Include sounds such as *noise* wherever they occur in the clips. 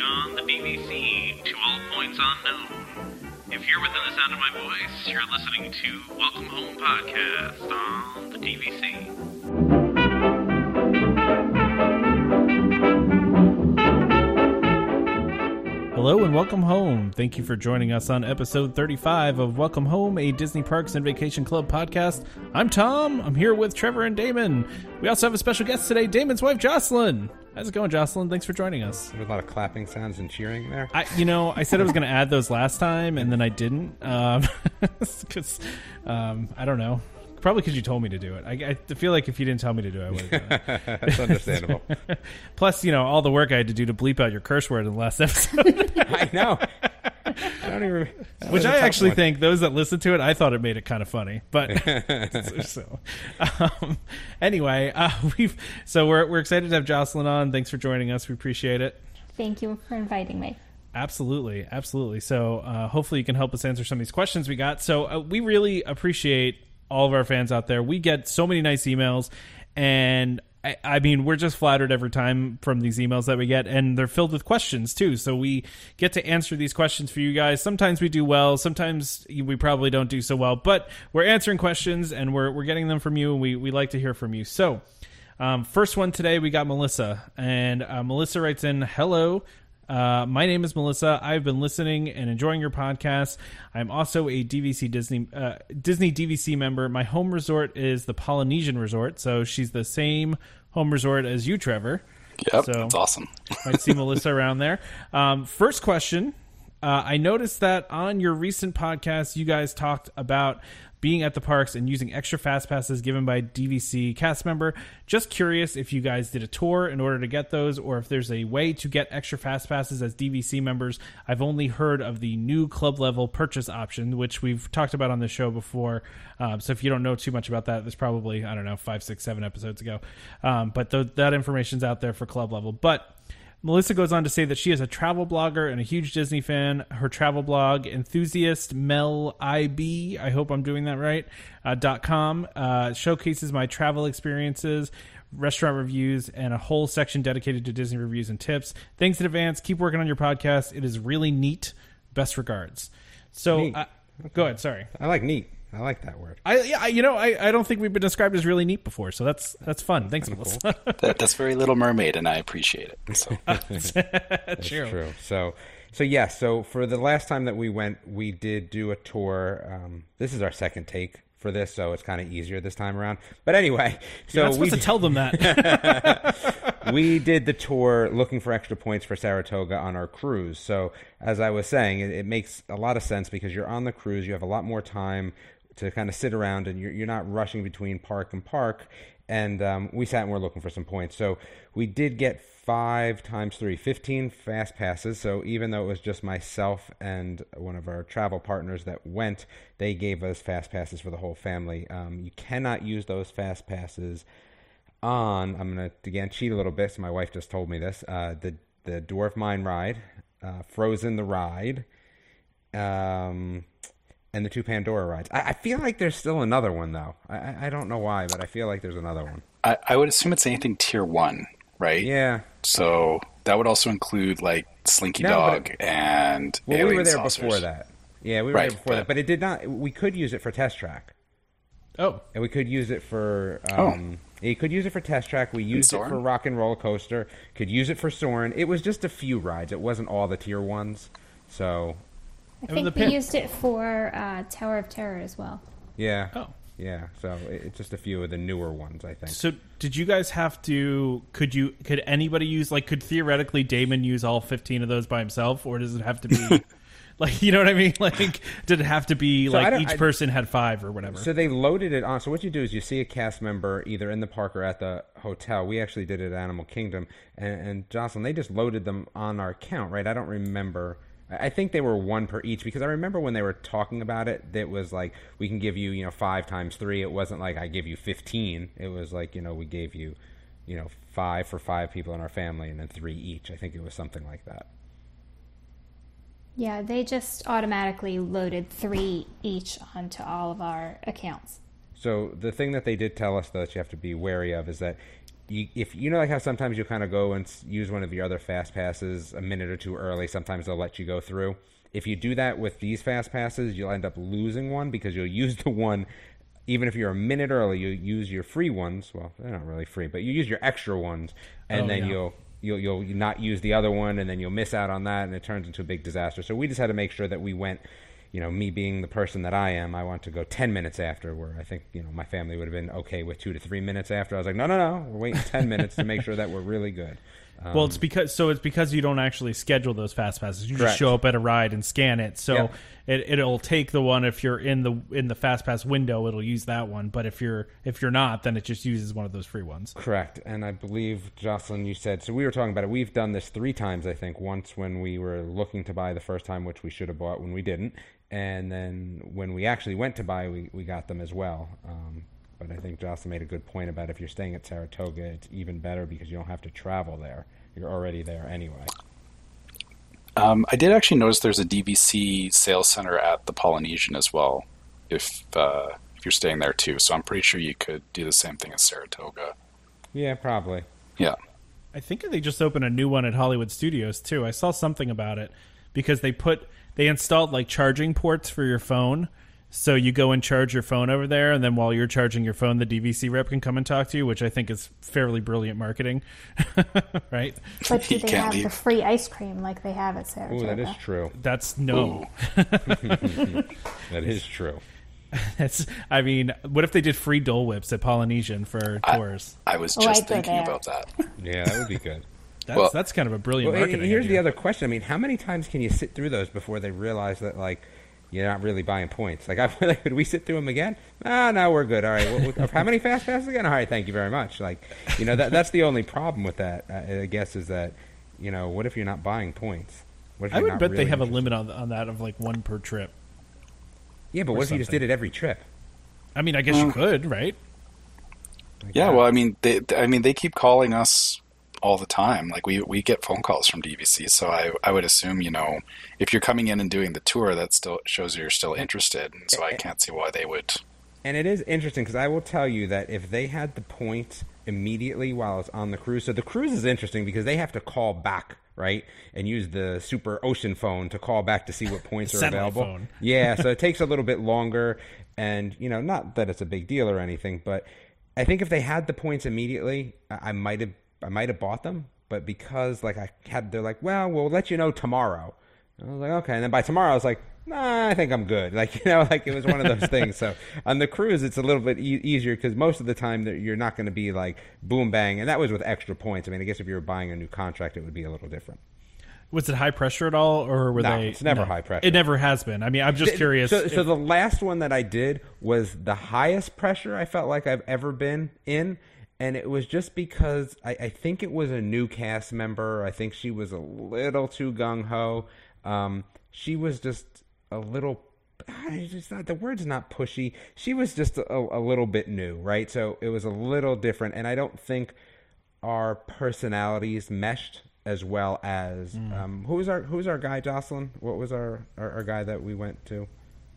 on the BBC to all points unknown. If you're within the sound of my voice, you're listening to Welcome Home Podcast on the BBC. Hello and welcome home. Thank you for joining us on episode 35 of Welcome Home, a Disney Parks and Vacation Club podcast. I'm Tom. I'm here with Trevor and Damon. We also have a special guest today, Damon's wife, Jocelyn. How's it going, Jocelyn? Thanks for joining us. There's a lot of clapping sounds and cheering there. I, you know, I said I was going to add those last time, and then I didn't, *laughs* because um, I don't know. Probably because you told me to do it. I, I feel like if you didn't tell me to do it, I would have done it. *laughs* That's understandable. *laughs* Plus, you know, all the work I had to do to bleep out your curse word in the last episode. I know. I don't even. *laughs* Which was a I tough actually one. think those that listen to it, I thought it made it kind of funny. But *laughs* *laughs* so, um, anyway, uh, we've so we're we're excited to have Jocelyn on. Thanks for joining us. We appreciate it. Thank you for inviting me. Absolutely, absolutely. So uh, hopefully you can help us answer some of these questions we got. So uh, we really appreciate all of our fans out there. We get so many nice emails, and I, mean we're just flattered every time from these emails that we get, and they're filled with questions too. So we get to answer these questions for you guys. Sometimes we do well, sometimes we probably don't do so well, but we're answering questions and we're we're getting them from you, and we we like to hear from you. So. Um, first one today, we got Melissa, and uh, Melissa writes in, "Hello, uh, my name is Melissa. I've been listening and enjoying your podcast. I'm also a DVC Disney uh, Disney DVC member. My home resort is the Polynesian Resort, so she's the same home resort as you, Trevor. Yep, So- that's awesome. *laughs* Might see Melissa around there. Um, first question. Uh, I noticed that on your recent podcast, you guys talked about being at the parks and using extra fast passes given by DVC cast member. Just curious if you guys did a tour in order to get those, or if there's a way to get extra fast passes as DVC members. I've only heard of the new club level purchase option, which we've talked about on the show before. Um, so if you don't know too much about that, there's probably I don't know five, six, seven episodes ago. Um, but th- that information's out there for club level. But Melissa goes on to say that she is a travel blogger and a huge Disney fan. Her travel blog, enthusiast Mel IB, I hope I'm doing that right, uh, dot com, uh, showcases my travel experiences, restaurant reviews, and a whole section dedicated to Disney reviews and tips. Thanks in advance. Keep working on your podcast. It is really neat. Best regards. So, uh, go ahead. Sorry. I like neat. I like that word. I, yeah, I- you know, I, I don't think we've been described as really neat before, so that's that's fun. Thanks, Melissa. *laughs* That, that's very Little Mermaid, and I appreciate it. So, *laughs* That's true. So, so yeah. So for the last time that we went, we did do a tour. Um, this is our second take for this, so it's kind of easier this time around. But anyway, so You're not we supposed to tell them that. *laughs* we did the tour looking for extra points for Saratoga on our cruise. So, as I was saying, it, it makes a lot of sense because you're on the cruise, you have a lot more time to kind of sit around, and you're, you're not rushing between park and park. And um, we sat and we're looking for some points. So, we did get five times three, 15 fast passes. So, even though it was just myself and one of our travel partners that went, they gave us fast passes for the whole family. Um, you cannot use those fast passes on I'm gonna again cheat a little bit. So my wife just told me this. Uh, the the Dwarf Mine ride, uh, Frozen the ride, um, and the two Pandora rides. I, I feel like there's still another one though. I, I I don't know why, but I feel like there's another one. I, I would assume it's anything tier one, right? Yeah. So that would also include like Slinky No, Dog but- and Well, Alien we were there Saucers. before that. Yeah, we were Right, there before that, but- but it did not. We could use it for test track, oh, and we could use it for. Oh. Um, You could use it for test track. We used it for Rock and Roller Coaster. Could use it for Soarin'. It was just a few rides. It wasn't all the tier ones. So I the think we pimp. used it for uh, Tower of Terror as well. Yeah. Oh. Yeah. So it- it's just a few of the newer ones, I think. So did you guys have to could you could anybody use like could theoretically Damon use all 15 of those by himself or does it have to be *laughs* like you know what I mean *laughs* like did it have to be So I like don't- each I- person had 5 or whatever. So they loaded it on. So what you do is you see a cast member either in the park or at the hotel. We actually did it at Animal Kingdom, and, and Jocelyn, they just loaded them on our account, right? I don't remember. I think they were one per each because I remember when they were talking about it, that was like we can give you, you know, five times three. It wasn't like I give you fifteen. It was like you know we gave you, you know, five for five people in our family, and then three each. I think it was something like that. Yeah, they just automatically loaded three each onto all of our accounts. So the thing that they did tell us though, that you have to be wary of is that you, if you know like how sometimes you kind of go and use one of your other fast passes a minute or two early, sometimes they'll let you go through. If you do that with these fast passes, you'll end up losing one because you'll use *laughs* the one even if you're a minute early, you use your free ones. Well, they're not really free, but you use your extra ones, and Oh, then yeah. you'll you'll you'll not use the other one, and then you'll miss out on that, and it turns into a big disaster. So we just had to make sure that we went. You know, me being the person that I am, I want to go ten minutes after. Where I think you know my family would have been okay with two to three minutes after. I was like, no, no, no, we're waiting ten minutes to make sure that we're really good. Um, *laughs* well, it's because so it's because you don't actually schedule those fast passes. You Correct. just show up at a ride and scan it. So Yep. it, it'll take the one if you're in the in the fast pass window, it'll use that one. But if you're if you're not, then it just uses one of those free ones. Correct. And I believe, Jocelyn, you said, so we were talking about it. We've done this three times, I think. Once when we were looking to buy the first time, which we should have bought when we didn't. And then when we actually went to buy, we, we got them as well. Um, but I think Jocelyn made a good point about if you're staying at Saratoga, it's even better because you don't have to travel there. You're already there anyway. Um, I did actually notice there's a DVC sales center at the Polynesian as well. If uh, if you're staying there too, so I'm pretty sure you could do the same thing as Saratoga. Yeah, probably. Yeah. I think they just opened a new one at Hollywood Studios too. I saw something about it because they put they installed like charging ports for your phone. So you go and charge your phone over there, and then while you're charging your phone, the DVC rep can come and talk to you, which I think is fairly brilliant marketing, *laughs* right? But do You they can't have the free ice cream like they have at Ooh, Saratoga? that is true. That's no. *laughs* That is true. *laughs* That's. I mean, what if they did free Dole Whips at Polynesian for tours? I was Oh, just I'd thinking about that. Yeah, that would be good. That's Well- that's kind of a brilliant Well, marketing. here's the other question. I mean, how many times can you sit through those before they realize that like you're not really buying points? Like, I *laughs* feel like, could we sit through them again? Ah, no, we're good. All right. Well, well, how many fast passes again? All right, thank you very much. Like, you know, that that's the only problem with that. I guess is that you know, what if you're not buying points? What if I would not bet they really have a limit on on that of like one per trip. Yeah, but what if you just did it every trip? I mean, I guess you could, right? Like, Yeah, uh, well, I mean, they, I mean, they keep calling us all the time. Like we we get phone calls from DVC, so I I would assume you know if you're coming in and doing the tour, that still shows you're still interested. And so I can't see why they would. And it is interesting because I will tell you that if they had the point immediately while it's on the cruise, so the cruise is interesting because they have to call back, right, and use the super ocean phone to call back to see what points are *laughs* available. phone. *laughs* Yeah, so it takes a little bit longer, and you know, not that it's a big deal or anything, but I think if they had the points immediately, I I might have I might have bought them, but because like I had, they're like, well, we'll let you know tomorrow. I was like, okay. And then by tomorrow, I was like, nah, I think I'm good. *laughs* Like, you know, like it was one of those *laughs* things. So on the cruise, it's a little bit e- easier because most of the time that you're not going to be like boom bang. And that was with extra points. I mean, I guess if you were buying a new contract, it would be a little different. Was it high pressure at all, or were No, they? it's never high pressure. It never has been. I mean, I'm just curious. So, if- so the last one that I did was the highest pressure I felt like I've ever been in, and it was just because I, I think it was a new cast member. I think she was a little too gung ho. Um, she was just a little. I just not the word's not pushy. She was just a, a little bit new, right? So it was a little different, and I don't think our personalities meshed as well as um, who was our who was our guy Jocelyn? What was our, our our guy that we went to?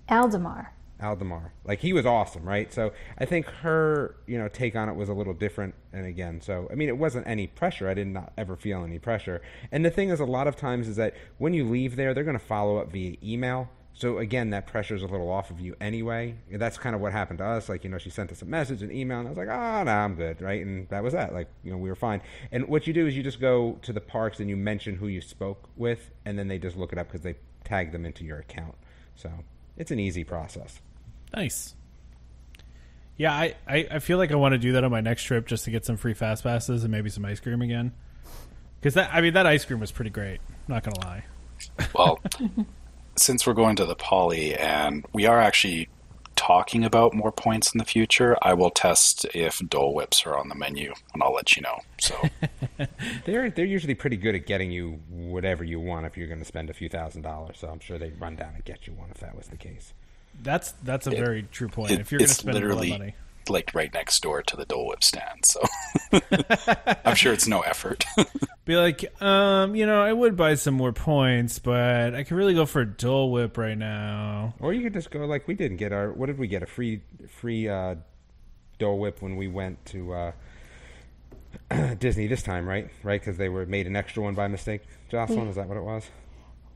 Aldemar. Aldemar. Like he was awesome, right? So I think her, you know, take on it was a little different. And again, so I mean, it wasn't any pressure. I did not ever feel any pressure. And the thing is, a lot of times is that when you leave there, they're going to follow up via email. So again, that pressure is a little off of you anyway. That's kind of what happened to us. Like you know, she sent us a message, an email, and I was like, ah, oh no, I'm good, right? And that was that. Like you know, we were fine. And what you do is you just go to the parks and you mention who you spoke with, and then they just look it up because they tag them into your account. So it's an easy process. nice. Yeah, I, I, I feel like I want to do that on my next trip just to get some free fast passes and maybe some ice cream again. Because that I mean that ice cream was pretty great. Not gonna lie. Well, *laughs* since we're going to the Poly and we are actually talking about more points in the future, I will test if Dole Whips are on the menu, and I'll let you know. So *laughs* They're they're usually pretty good at getting you whatever you want if you're going to spend a few thousand dollars. So I'm sure they'd run down and get you one if that was the case. That's that's a It- very true point. it- if you're gonna spend a lot of money, like right next door to the Dole Whip stand. So *laughs* I'm sure it's no effort. be like, um, you know, I would buy some more points, but I could really go for a Dole Whip right now. Or you could just go like we did and get our what did we get a free free uh, Dole Whip when we went to uh, *clears throat* Disney this time, right? Right, because they were made an extra one by mistake. Jocelyn, is that what it was?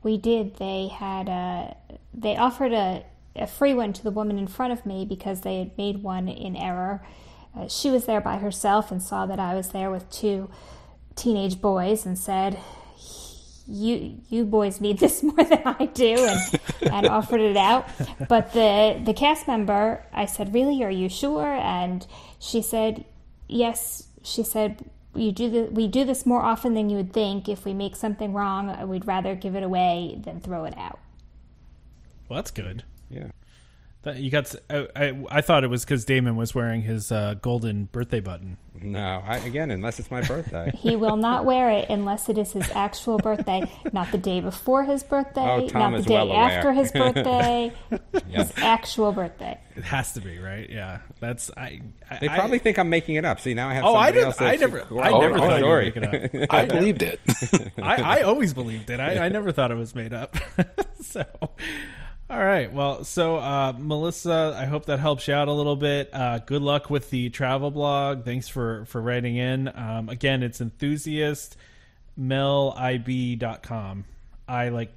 We did. They had a. They offered a, a free one to the woman in front of me because they had made one in error. Uh, she was there by herself and saw that I was there with two teenage boys and said, "You you boys need this *laughs* more than I do," and, *laughs* and offered it out. But the the cast member, I said, "Really? Are you sure?" And she said, "Yes." She said, "You do the, we do this more often than you would think. If we make something wrong, we'd rather give it away than throw it out." Well, that's good. Yeah. That you got. I, I, I thought it was because Damon was wearing his uh, golden birthday button. No, I, again, unless it's my birthday. *laughs* He will not wear it unless it is his actual birthday, not the day before his birthday, Oh, not the day well after his birthday, *laughs* his actual birthday. It has to be right. Yeah, that's I. I They I- probably think I'm making it up. See, now I have Oh, I didn't- else. to- I to- never- I Oh, never oh, thought you were making it *laughs* I believed it. I, I always believed it. I, I never thought it was made up. so, all right. Well, so uh, Melissa, I hope that helps you out a little bit. Uh, good luck with the travel blog. Thanks for for writing in. Um, again, it's enthusiast melib.com. I like.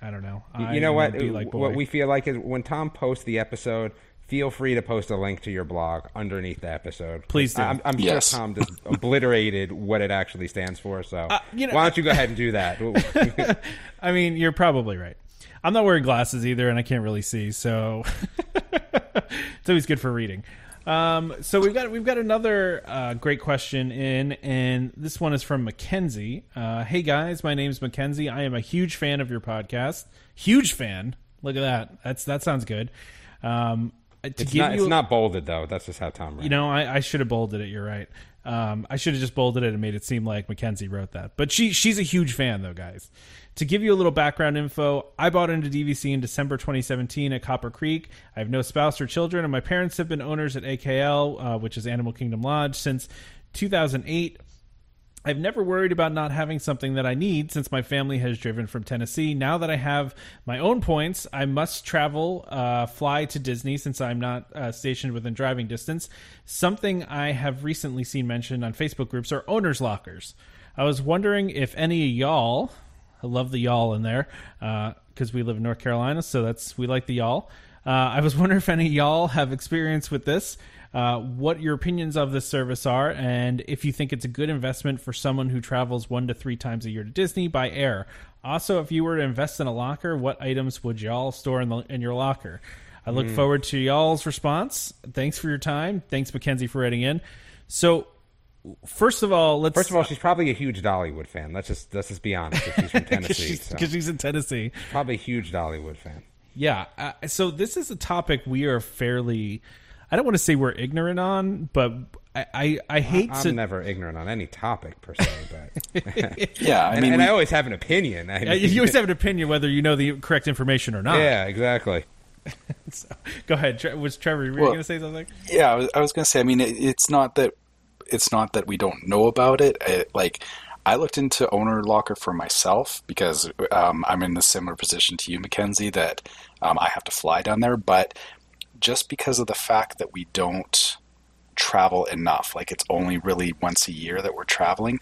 I don't know. I you know what? Like what we feel like is when Tom posts the episode, feel free to post a link to your blog underneath the episode. Please do. I'm, I'm Yes. sure Tom just *laughs* obliterated what it actually stands for. So Uh, you know- why don't you go *laughs* ahead and do that? *laughs* I mean, you're probably right. I'm not wearing glasses either, and I can't really see, so *laughs* it's always good for reading. Um, so we've got we've got another uh, great question in, and this one is from Mackenzie. Uh, hey guys, my name is Mackenzie. I am a huge fan of your podcast. Huge fan. Look at that. That's that sounds good. Um, to it's give not. you It's not bolded though. That's just how Tom. Writes. you know, I, I should have bolded it. You're right. Um, I should have just bolded it and made it seem like Mackenzie wrote that. But she she's a huge fan, though, guys. To give you a little background info, I bought into DVC in December 2017 at Copper Creek. I have no spouse or children, and my parents have been owners at AKL, uh, which is Animal Kingdom Lodge, since 2008. I've never worried about not having something that I need since my family has driven from Tennessee. Now that I have my own points, I must travel, uh, fly to Disney since I'm not uh, stationed within driving distance. Something I have recently seen mentioned on Facebook groups are owner's lockers. I was wondering if any of y'all, I love the y'all in there because we live in North Carolina, so that's we like the y'all. Uh, I was *laughs* wondering if any of y'all have experience with this uh, what your opinions of this service are, and if you think it's a good investment for someone who travels one to three times a year to Disney by air. Also, if you were to invest in a locker, what items would y'all store in, the, in your locker? I look forward to y'all's response. Thanks for your time. Thanks, Mackenzie, for writing in. So, first of all, let's First of all, she's probably a huge Dollywood fan. Let's just let's just be honest. If she's from *laughs* Tennessee, so. because she's in Tennessee. probably a huge Dollywood fan. Yeah. Uh, so this is a topic we are fairly. I don't want to say we're ignorant on, but I I, I hate I'm to. never ignorant on any topic per se, but *laughs* Yeah, I mean, and we- I always have an opinion. I Uh, you always have an *laughs* opinion whether you know the correct information or not. yeah, exactly. *laughs* So, go ahead. Was Trevor? You were Well- going to say something? yeah, I was, was going to say. I mean, it, it's not that it's not that we don't know about it. it like, I looked into owner locker for myself because um, I'm in the similar position to you, Mackenzie, that um, I have to fly down there. But just because of the fact that we don't travel enough, like it's only really once a year that we're traveling,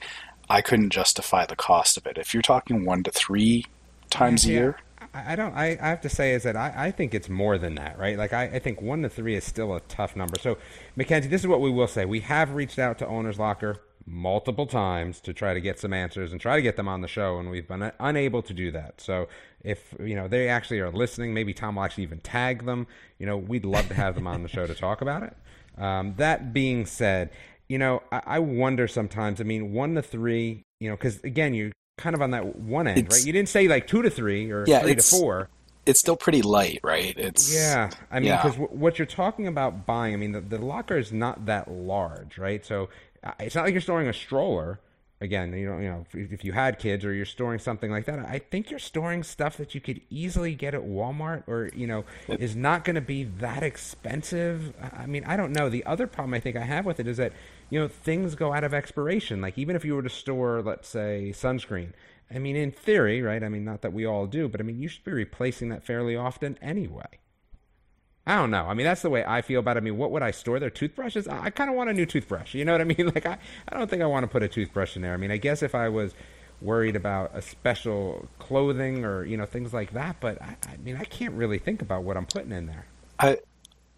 I couldn't justify the cost of it. If you're talking one to three times a year, I I don't. I, I have to say is that I, I think it's more than that, right? Like I, I think one to three is still a tough number. So, Mackenzie, this is what we will say: we have reached out to Owner's Locker multiple times to try to get some answers and try to get them on the show, and we've been unable to do that. So, if you know they actually are listening, maybe Tom will actually even tag them. You know, we'd love to have them on the show to talk about it. Um, that being said, you know, I, I wonder sometimes. I mean, one to three, you know, because again, you're kind of on that one end, It's- right? You didn't say like two to three or Yeah, three to four. it's still pretty light, right? It's Yeah, I mean, Yeah. because w- what you're talking about buying, I mean, the, the locker is not that large, right? So it's not like you're storing a stroller. Again, you know, you know, if, if you had kids or you're storing something like that, I think you're storing stuff that you could easily get at Walmart, or you know, is not going to be that expensive. I I mean, I don't know. The other problem I think I have with it is that you know things go out of expiration. Like even if you were to store, let's say, sunscreen. I mean, in theory, right? I mean, not that we all do, but I mean, you should be replacing that fairly often anyway. I don't know. I mean, that's the way I feel about it. I mean, what would I store there? Toothbrushes? I, I kind of want a new toothbrush. You know what I *laughs* mean? Like, I, I don't think I want to put a toothbrush in there. I mean, I guess if I was worried about a special clothing or, you know, things like that, but I, I mean, I can't really think about what I'm putting in there. I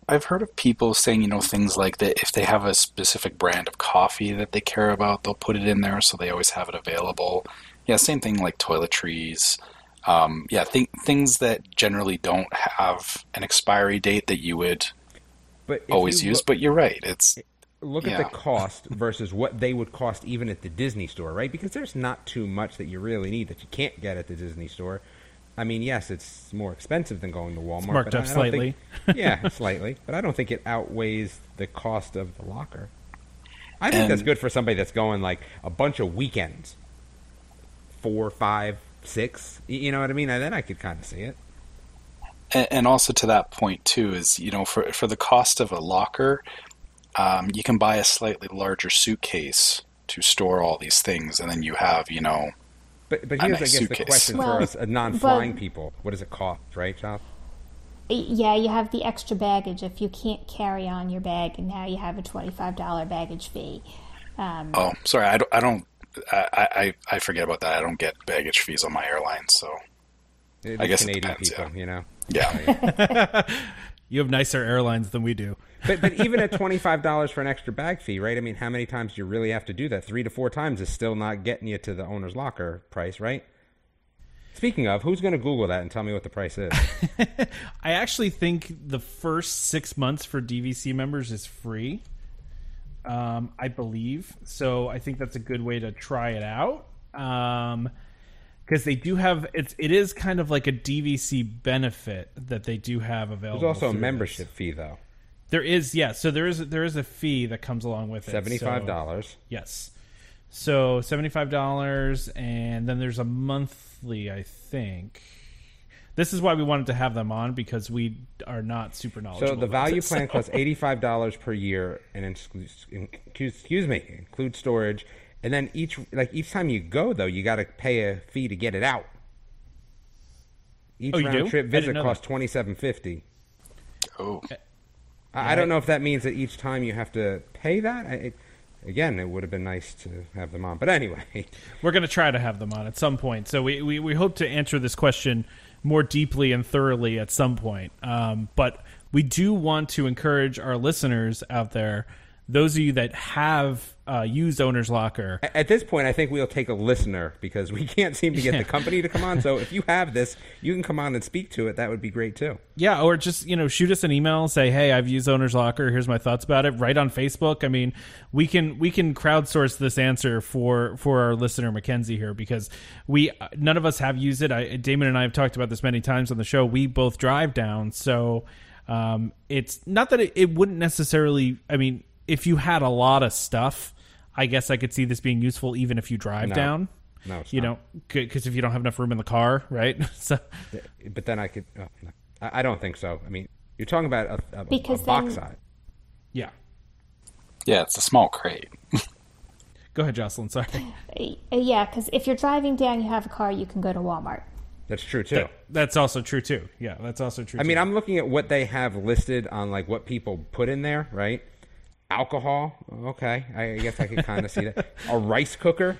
I've heard of people saying, you know, things like that if they have a specific brand of coffee that they care about, they'll put it in there so they always have it available. Yeah, same thing like toiletries. Um, yeah, th- things that generally don't have an expiry date that you would But always you use. look- But you're right. It's look at the cost versus what they would cost even at the Disney store, right? Because there's not too much that you really need that you can't get at the Disney store. I mean, yes, it's more expensive than going to Walmart. marked but up I- I don't think- slightly. *laughs* yeah, *laughs* slightly, but I don't think it outweighs the cost of the locker. I think that's good for somebody that's going like a bunch of weekends, four, five, six. You know what I mean? And then I could kind of see it. and, and also to that point too is you know for for the cost of a locker, um, you can buy a slightly larger suitcase to store all these things, and then you have you know But but A here's, I nice guess, the question Well, for us uh, non-flying but- people: What does it cost, right, Josh? Yeah, you have the extra baggage if you can't carry on your bag, and now you have a twenty-five dollar baggage fee. Um, oh sorry I don't I don't I, I I forget about that I don't get baggage fees on my airline so It I is guess it Canadian depends, people, yeah. you know. yeah *laughs* *laughs* You have nicer airlines than we do. *laughs* But but even at twenty five dollars for an extra bag fee, right? I mean, how many times do you really have to do that? Three to four times is still not getting you to the owner's locker price, right? Speaking of, who's going to Google that and tell me what the price is? I actually think the first six months for DVC members is free. Um, I believe so. I think that's a good way to try it out. Um, because they do have it's it is kind of like a DVC benefit that they do have available. There's also a membership this. fee though, There is yeah. So there is there is a fee that comes along with it. seventy five So- dollars. Yes. So seventy five dollars, and then there's a monthly. I think. This is why we wanted to have them on because we are not super knowledgeable. So the value this. plan costs *laughs* eighty five dollars per year, and excuse, excuse me, include storage. And then each like each time you go though, you got to pay a fee to get it out. Each Oh, round do? trip visit costs twenty seven fifty. oh uh, I I don't know if that means that each time you have to pay that. I, it, again, it would have been nice to have them on, but anyway, We're going to try to have them on at some point. So we, we, we hope to answer this question more deeply and thoroughly at some point. Um, but we do want to encourage our listeners out there, those of you that have uh, used Owner's Locker, at this point, I think we'll take a listener because we can't seem to get the company to come on. So *laughs* if you have this, you can come on and speak to it. That would be great too. Yeah, or just you know shoot us an email, say, "Hey, I've used Owner's Locker. Here's my thoughts about it." Right on Facebook. I mean, we can we can crowdsource this answer for for our listener Mackenzie here because we none of us have used it. I, Damon and I have talked about this many times on the show. We both drive down, so um, it's not that it, it wouldn't necessarily. I mean, if you had a lot of stuff, I guess I could see this being useful even if you drive No. down. No, it's you not. know, because if you don't have enough room in the car, right? *laughs* so But then I could. Oh, no. I, I don't think so. I mean, you're talking about a, a, Because a box then- size. yeah. yeah it's a small crate Go ahead, Jocelyn. Sorry. *laughs* Uh, yeah, because if you're driving down, you have a car, you can go to Walmart. That's true too. That's also true too. Yeah, that's also true. I mean. I'm looking at what they have listed on like what people put in there, right? Alcohol, okay. I guess I could kind of see that. A rice cooker,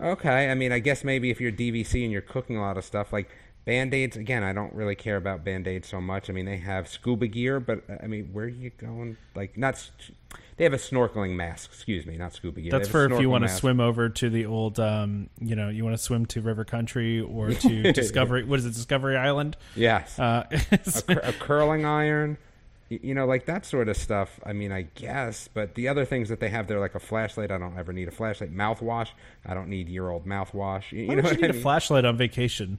okay. I mean, I guess maybe if you're DVC and you're cooking a lot of stuff, like band aids. Again, I don't really care about band aids so much. I mean, they have scuba gear, but uh, I mean, where are you going? Like, not. They have a snorkeling mask. Excuse me, not scuba gear. That's for if you want to swim over to the old, um, you know, you want to swim to River Country or to *laughs* Discovery. What is it, Discovery Island? Yes. Uh, *laughs* a, cur- a curling iron, you know, like that sort of stuff. I mean, I guess, but the other things that they have there, like a flashlight, I don't ever need a flashlight. Mouthwash, I don't need year old mouthwash. You, you why know would you need I a mean? flashlight on vacation?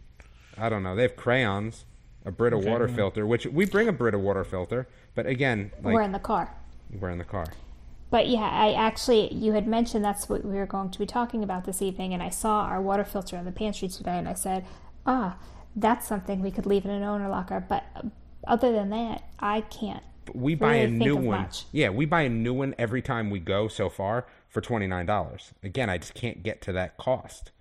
I don't know. They have crayons, a Brita water filter, which we bring a Brita water filter, but again, like We're in the car. we're in the car. But yeah, I actually, you had mentioned that's what we were going to be talking about this evening, and I saw our water filter in the pantry today, and I said, ah, that's something we could leave in an owner locker. But uh, other than that, I can't. We buy really a new one. much. Yeah, we buy a new one every time we go so far for twenty nine dollars. Again, I just can't get to that cost.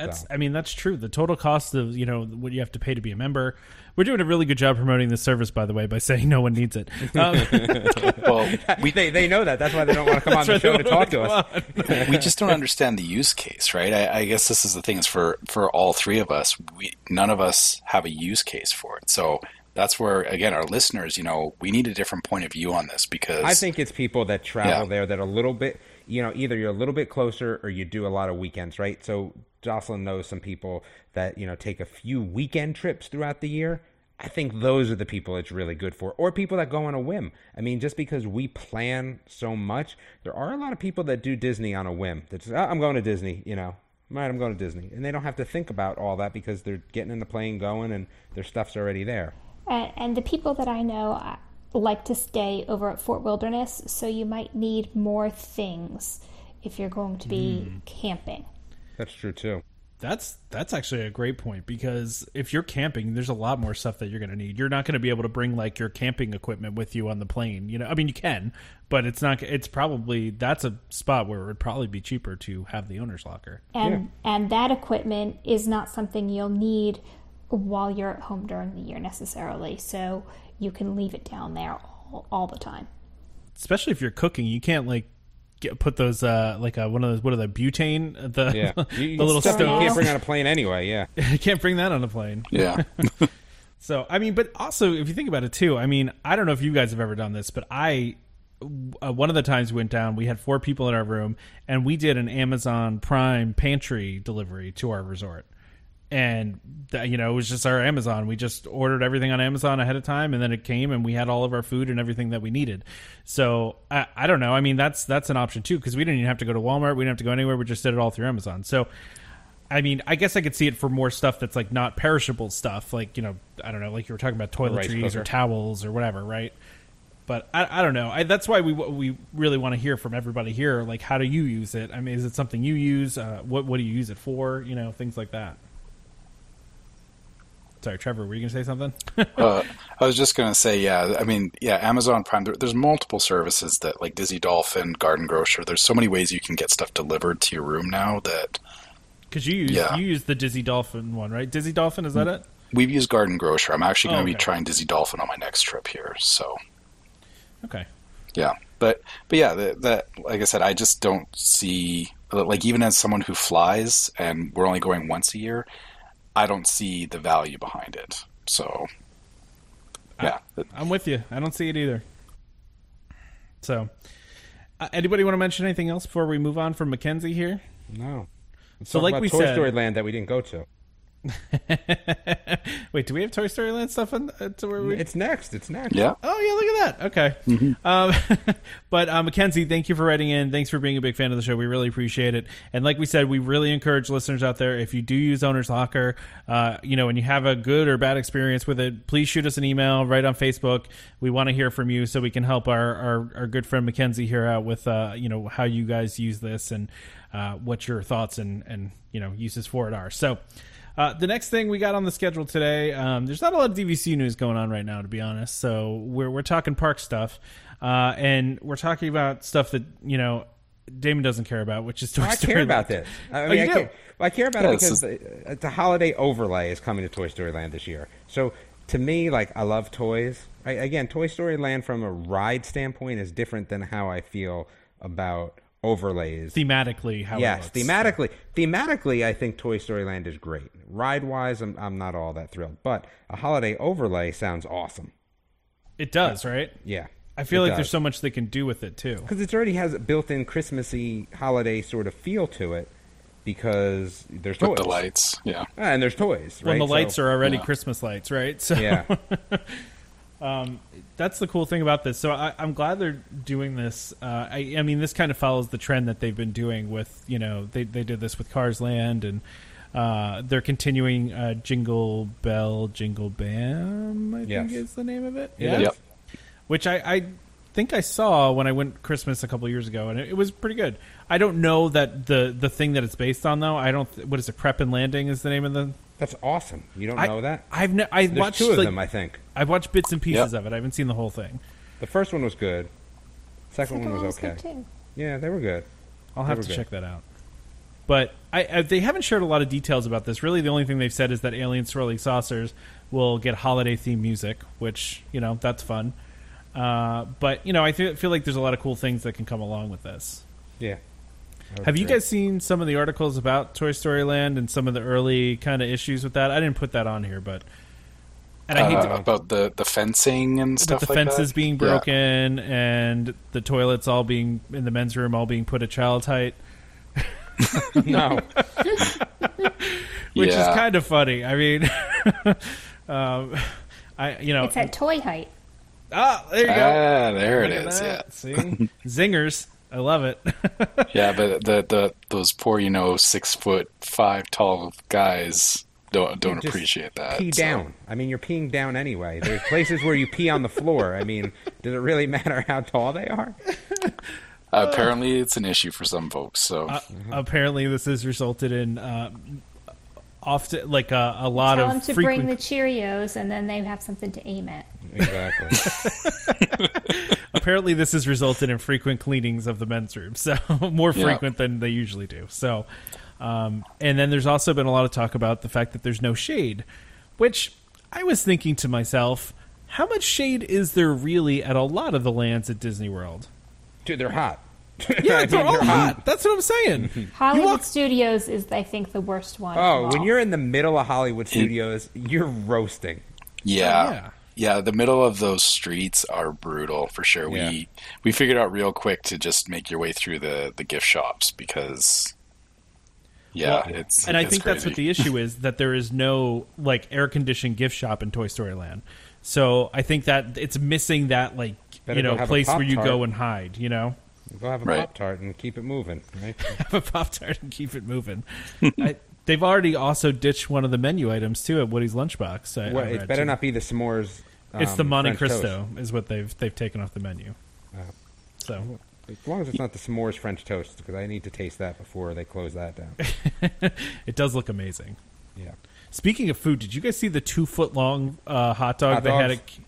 That's, So. I mean, that's true. The total cost of you know what you have to pay to be a member. We're doing a really good job promoting this service, by the way, by saying no one needs it. Um, *laughs* Well, we *laughs* they they know that. That's why they don't want to come on the show they to wanna talk to us. we just don't understand the use case, right? I, I guess this is the thing is for for all three of us, we none of us have a use case for it. So that's where again, our listeners, you know, we need a different point of view on this because I think it's people that travel Yeah. there that are a little bit, you know, either you're a little bit closer or you do a lot of weekends, right? So Jocelyn knows some people that, you know, take a few weekend trips throughout the year. I think those are the people it's really good for, or people that go on a whim. I mean, just because we plan so much, there are a lot of people that do Disney on a whim. That's oh, I'm going to Disney, you know. right, I'm going to Disney, and they don't have to think about all that because they're getting in the plane, going, and their stuff's already there. And, and the people that I know uh, like to stay over at Fort Wilderness, so you might need more things if you're going to be camping. That's true too. That's that's actually a great point because if you're camping, there's a lot more stuff that you're going to need. You're not going to be able to bring like your camping equipment with you on the plane. You know, I mean, you can, but it's not. It's probably that's a spot where it would probably be cheaper to have the owner's locker. And and that equipment is not something you'll need while you're at home during the year necessarily. So you can leave it down there all, all the time. Especially if you're cooking, you can't like get, put those uh like uh, one of those what are the butane the Yeah, *laughs* the You- little stuff you can't bring on a plane anyway. Yeah. *laughs* you can't bring that on a plane. yeah. *laughs* So I mean, but also if you think about it too, I mean, I don't know if you guys have ever done this, but I uh, one of the times we went down, we had four people in our room, and we did an Amazon Prime pantry delivery to our resort. And that, you know, it was just our Amazon. We just ordered everything on Amazon ahead of time, and then it came, and we had all of our food and everything that we needed. So I, I don't know. I mean, that's that's an option too because we didn't even have to go to Walmart. We didn't have to go anywhere. We just did it all through Amazon. So I mean, I guess I could see it for more stuff that's like not perishable stuff, like you know, I don't know, like you were talking about toiletries or towels or whatever, right? But I, I don't know. I, that's why we we really want to hear from everybody here. Like, how do you use it? I mean, is it something you use? Uh, what what do you use it for? You know, things like that. Sorry, Trevor, were you gonna say something? *laughs* Uh, I was just gonna say, yeah. I mean, yeah. Amazon Prime. There, there's multiple services that, like Dizzy Dolphin, Garden Grocer. There's so many ways you can get stuff delivered to your room now that Because you use Yeah. you use the Dizzy Dolphin one, right? Dizzy Dolphin, is that it? we've used Garden Grocer. I'm actually going Oh, to okay. be trying Dizzy Dolphin on my next trip here. So Okay. yeah, but but yeah, that, that like I said, I just don't see like even as someone who flies and we're only going once a year, I don't see the value behind it. So yeah, I'm with you. I don't see it either. So, uh, anybody want to mention anything else before we move on from Mackenzie here? No. Let's So like about we Toy said- Story Land that we didn't go to. *laughs* Wait, do we have Toy Story Land stuff on uh, to where we? It's next. It's next. yeah. Oh yeah, look at that. Okay, um, *laughs* but uh, Mackenzie, thank you for writing in. Thanks for being a big fan of the show. We really appreciate it. And like we said, we really encourage listeners out there if you do use Owner's Locker, uh, you know, and you have a good or bad experience with it, please shoot us an email right on Facebook. We want to hear from you so we can help our our, our good friend Mackenzie here out with uh, you know how you guys use this and uh, what your thoughts and and you know uses for it are. So. Uh, the next thing we got on the schedule today, um, there's not a lot of DVC news going on right now, to be honest. So we're we're talking park stuff, uh, and we're talking about stuff that you know Damon doesn't care about, which is Toy I Story care about Land. this. I Oh, mean, you I, do? care, well, I care about Yeah, it because is- the, the holiday overlay is coming to Toy Story Land this year. So to me, like I love toys. I, again, Toy Story Land from a ride standpoint is different than how I feel about overlays. thematically. How it yes, looks. thematically, thematically, I think Toy Story Land is great. Ride wise, I'm I'm not all that thrilled, but a holiday overlay sounds awesome. it does, right? Yeah, I feel it like there's so much they can do with it too. because it already has a built-in Christmassy holiday sort of feel to it because there's toys With the lights, yeah. Ah, and there's toys. When right? the lights So- are already yeah. Christmas lights, right? So yeah, *laughs* that's the cool thing about this. So I, I'm glad they're doing this. Uh, I, I mean, this kind of follows the trend that they've been doing with, you know, they they did this with Cars Land, and uh, they're continuing uh, Jingle Bell, Jingle Bam. I Yes. think is the name of it. Yeah. Yep. which I, I think I saw when I went Christmas a couple years ago, and it, it was pretty good. I don't know that the the thing that it's based on though. I don't. th- What is it? Prep and Landing is the name of the. That's awesome. You don't I know that? I've ne- I There's watched two of like, them, I think. I've watched bits and pieces Yep. of it. I haven't seen the whole thing. The first one was good. Second, Second one was one was okay. Yeah, they were good. I'll They have to good. check that out. But I, I, they haven't shared a lot of details about this. Really, the only thing they've said is that alien swirling saucers will get holiday theme music, which you know that's fun. Uh, but you know, I feel, feel like there's a lot of cool things that can come along with this. Yeah. I would Have you guys seen some of the articles about Toy Story Land and some of the early kind of issues with that? I didn't put that on here, but and I hate Uh, to, about the, the fencing and stuff the like fences that? being Yeah. broken and the toilets all being in the men's room all being put at child's height, *laughs* No. which Yeah. is kind of funny. I mean, *laughs* um, I you know It's at toy height. ah there you go. Ah, there it Look at is. Yeah. See *laughs* zingers. I love it. *laughs* yeah. But the, the those poor, you know, six foot five tall guys don't don't Just appreciate that. Pee so- down. I mean, you're peeing down anyway. There's places where you pee on the floor. I mean, does it really matter how tall they are? *laughs* apparently, it's an issue for some folks. So Uh, apparently, this has resulted in uh, often like a, a lot Tell of them to frequent. bring the Cheerios, and then they have something to aim at. Exactly. *laughs* apparently, this has resulted in frequent cleanings of the men's room, so *laughs* more Yeah. frequent than they usually do. So, um, and then there's also been a lot of talk about the fact that there's no shade, which I was thinking to myself, how much shade is there really at a lot of the lands at Disney World? Dude, they're hot. *laughs* Yeah, they're mean, all hot. That's what I'm saying. Hollywood walk- Studios is, I think, the worst one. Oh, of when all. you're in the middle of Hollywood studios, you're roasting. yeah. Oh, yeah. Yeah, the middle of those streets are brutal for sure. Yeah. We we figured out real quick to just make your way through the the gift shops because yeah, Well, it's and I it's think that's what the issue *laughs* is that there is no like air conditioned gift shop in Toy Story Land. So I think that it's missing that like Better you know place where you go and hide. You know, Go have a Right. Pop Tart and keep it moving. Right? *laughs* have a pop tart and keep it moving. I, they've already also ditched one of the menu items too at Woody's lunchbox. I, well, I it better too. not be the s'mores. It's the um, Monte French toast. Cristo is what they've they've taken off the menu. Oh. So As long as it's not the s'mores French toast, because I need to taste that before they close that down. *laughs* it does look amazing. Yeah. Speaking of food, did you guys see the two foot long uh, hot dog Hot they had? At.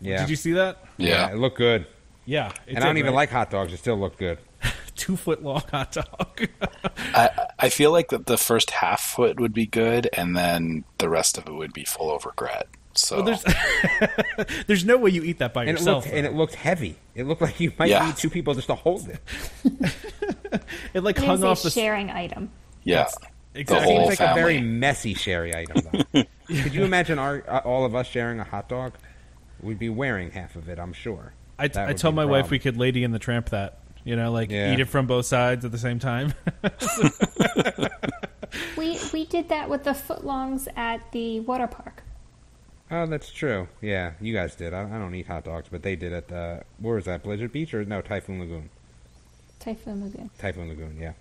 Yeah. Did you see that? Yeah. it looked good. Yeah, it and I don't did, even right? like hot dogs. It still looked good. *laughs* two foot long hot dog. *laughs* I I feel like that the first half foot would be good, and then the rest of it would be full of regret. So Well, there's *laughs* there's no way you eat that by And it yourself. looked and it looked heavy. It looked like you might Yeah. need two people just to hold it. *laughs* it like It hung off a the sharing item. yeah, exactly. whole Seems like a very messy sherry item, though. *laughs* Could you imagine our uh, all of us sharing a hot dog? We'd be wearing half of it, I'm sure. I, That I would told my a wife we could Lady in the Tramp that. You know, like Yeah. eat it from both sides at the same time. We we did that with the footlongs at the water park. Oh, that's true. Yeah, you guys did. I, I don't eat hot dogs, but they did at the where was that? Blizzard Beach or no? Typhoon Lagoon. Typhoon Lagoon. Typhoon Lagoon. Yeah.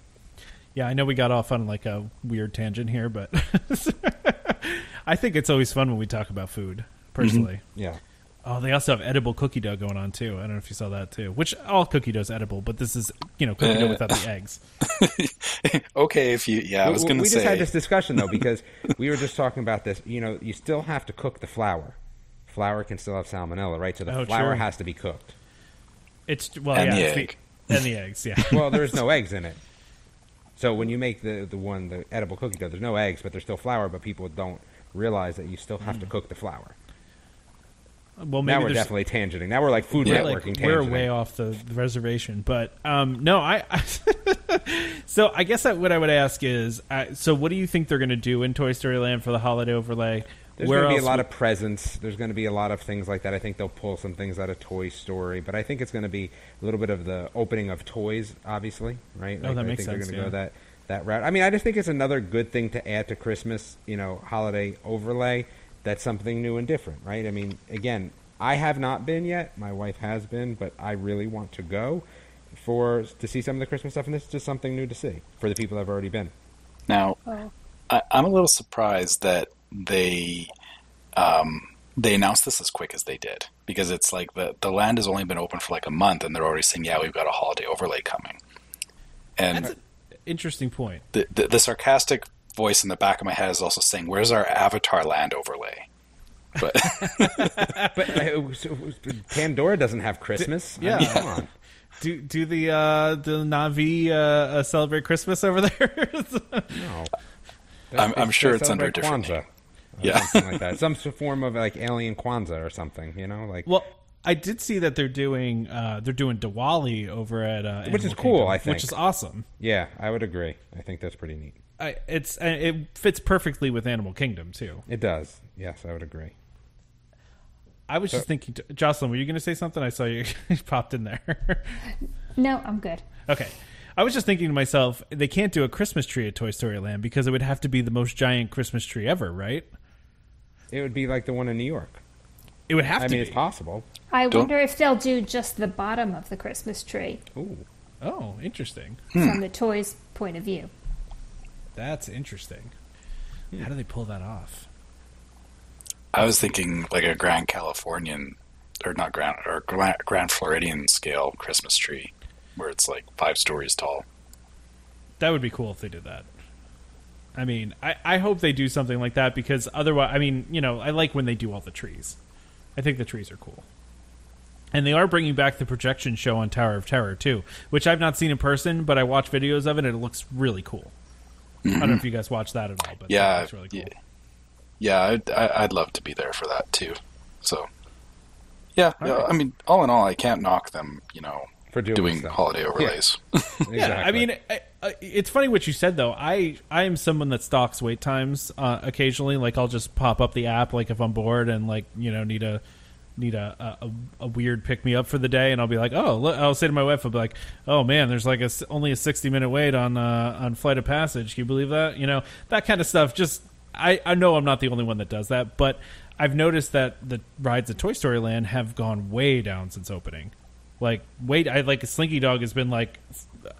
yeah, I know we got off on like a weird tangent here, but *laughs* I think it's always fun when we talk about food. Personally, mm-hmm. Yeah. Oh, they also have edible cookie dough going on too. I don't know if you saw that too. Which all cookie dough's edible, but this is you know cookie dough Uh. without the eggs. *laughs* okay. If you yeah, I We- was going to say we just had this discussion though *laughs* because we were just talking about this. You know, you still have to cook the flour. Flour can still have salmonella, right? So the Oh, flour true. has to be cooked. It's well, And yeah, the it's egg. and the eggs, yeah. *laughs* Well, there's no eggs in it. So when you make the the one the edible cookie dough, there's no eggs, but there's still flour. But people don't realize that you still have to cook the flour. Well, now we're definitely tangenting. Now we're like food Yeah. like networking. we're way off the, the reservation but um no i, *laughs* so i guess that what i would ask is uh, so what do you think they're going to do in toy story land for the holiday overlay There's going to be a lot would- of presents. There's going to be a lot of things like that. I think they'll pull some things out of Toy Story, but I think it's going to be a little bit of the opening of toys, obviously, right? Oh, that I makes think sense, They're going to yeah. go that that route. I mean, I just think it's another good thing to add to Christmas, you know, holiday overlay. That's something new and different, right? I mean, again, I have not been yet. My wife has been, but I really want to go for to see some of the Christmas stuff, and this is just something new to see for the people that have already been. now Oh. I, I'm a little surprised that they um, they announced this as quick as they did because it's like the the land has only been open for like a month and they're already saying yeah we've got a holiday overlay coming, and That's an interesting point the, the the sarcastic voice in the back of my head is also saying where's our Avatar land overlay, but *laughs* But uh, Pandora doesn't have Christmas. I Yeah. mean, come on. *laughs* do do the uh, the Na'vi uh, uh, celebrate Christmas over there? *laughs* No. I'm- I'm sure it's under a different Kwanzaa. name. Yeah. something like that. Some form of like alien Kwanzaa or something. You know, like well, I did see that they're doing uh, they're doing Diwali over at uh, Which is cool, Kingdom, I think. which is awesome. yeah, I would agree. I think that's pretty neat. I, it's uh, it fits perfectly with Animal Kingdom too. It does. Yes, I would agree. I was just thinking, Jocelyn, were you going to say something? I saw you *laughs* popped in there. *laughs* No, I'm good. okay. I was just thinking to myself, they can't do a Christmas tree at Toy Story Land because it would have to be the most giant Christmas tree ever, right? It would be like the one in New York. It would have I to mean, be. it's possible. I Don't- wonder if they'll do just the bottom of the Christmas tree Ooh. Oh, interesting. from hmm. the toys' point of view. That's interesting. Hmm. How do they pull that off? I was thinking like a Grand Californian, or not Grand, or Grand, Grand Floridian scale Christmas tree, where it's like five stories tall. That would be cool if they did that. I mean, I, I hope they do something like that because otherwise, I mean, you know, I like when they do all the trees. I think the trees are cool. And they are bringing back the projection show on Tower of Terror too, which I've not seen in person, but I watch videos of it and it looks really cool. I don't know if you guys watched that at all, but Yeah, it's really cool. yeah. Yeah, I'd, I- I'd love to be there for that too. So, yeah, yeah, right. I mean, all in all, I can't knock them. You know, For doing doing holiday overlays. Exactly. *laughs* Yeah, I mean, I, I, it's funny what you said though. I I am someone that stalks wait times uh, occasionally. Like I'll just pop up the app, like if I'm bored and like you know need a need a a, a weird pick me up for the day, and I'll be like, oh, look, I'll say to my wife, I'll be like, oh man, there's like a only a 60 minute wait on uh, on Flight of Passage. Can you believe that? You know that kind of stuff. Just I I know I'm not the only one that does that, but I've noticed that the rides at Toy Story Land have gone way down since opening. Like wait, I like Slinky Dog has been like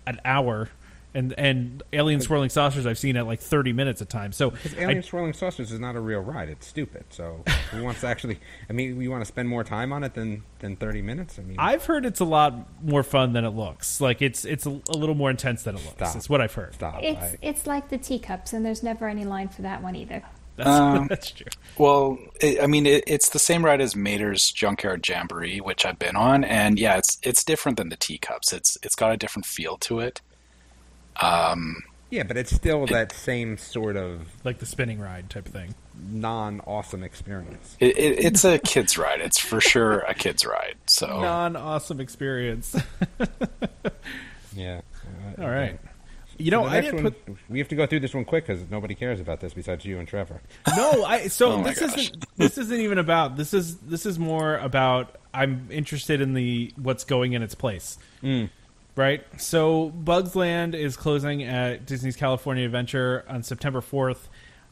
an hour, and and Alien Swirling Saucers I've seen at like thirty minutes a time. So Because I- Alien Swirling Saucers is not a real ride. It's stupid. So *laughs* who wants to actually? I mean, we want to spend more time on it than than thirty minutes. I mean, I've heard it's a lot more fun than it looks. Like it's it's a, a little more intense than it looks. Stop. That's what I've heard. stop. It's I, it's like the teacups, and there's never any line for that one either. That's, *laughs* Um, that's true. Well, it, I mean, it, it's the same ride as Mater's Junkyard Jamboree, which I've been on, and yeah, it's it's different than the teacups. It's it's got a different feel to it. Um, yeah, but it's still that same sort of Like the spinning ride type of thing. non-awesome experience. it, it, it's a kids ride. It's for sure a kids ride. So Non awesome experience. *laughs* Yeah. Uh, All right. You know, I didn't one, put we have to go through this one quick because nobody cares about this besides you and Trevor. no. I so *laughs* Oh this gosh. isn't *laughs* this isn't even about this is this is more about I'm interested in the what's going in its place. Right. So Bugs Land is closing at Disney's California Adventure on September 4th.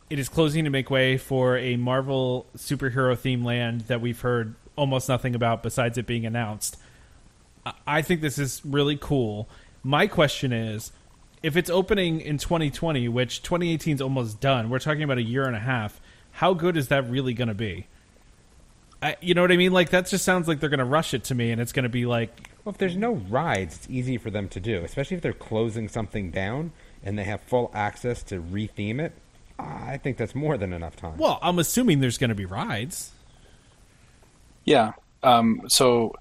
It is closing to make way for a Marvel superhero theme land that we've heard almost nothing about besides it being announced. I- think this is really cool. My question is if it's opening in 2020, which 2018 is almost done, we're talking about a year and a half, how good is that really going to be? I, you know what I mean? Like, that just sounds like they're going to rush it to me and it's going to be like, Well, if there's no rides, it's easy for them to do, especially if they're closing something down and they have full access to retheme it. I think that's more than enough time. well, I'm assuming there's going to be rides. yeah. Um, so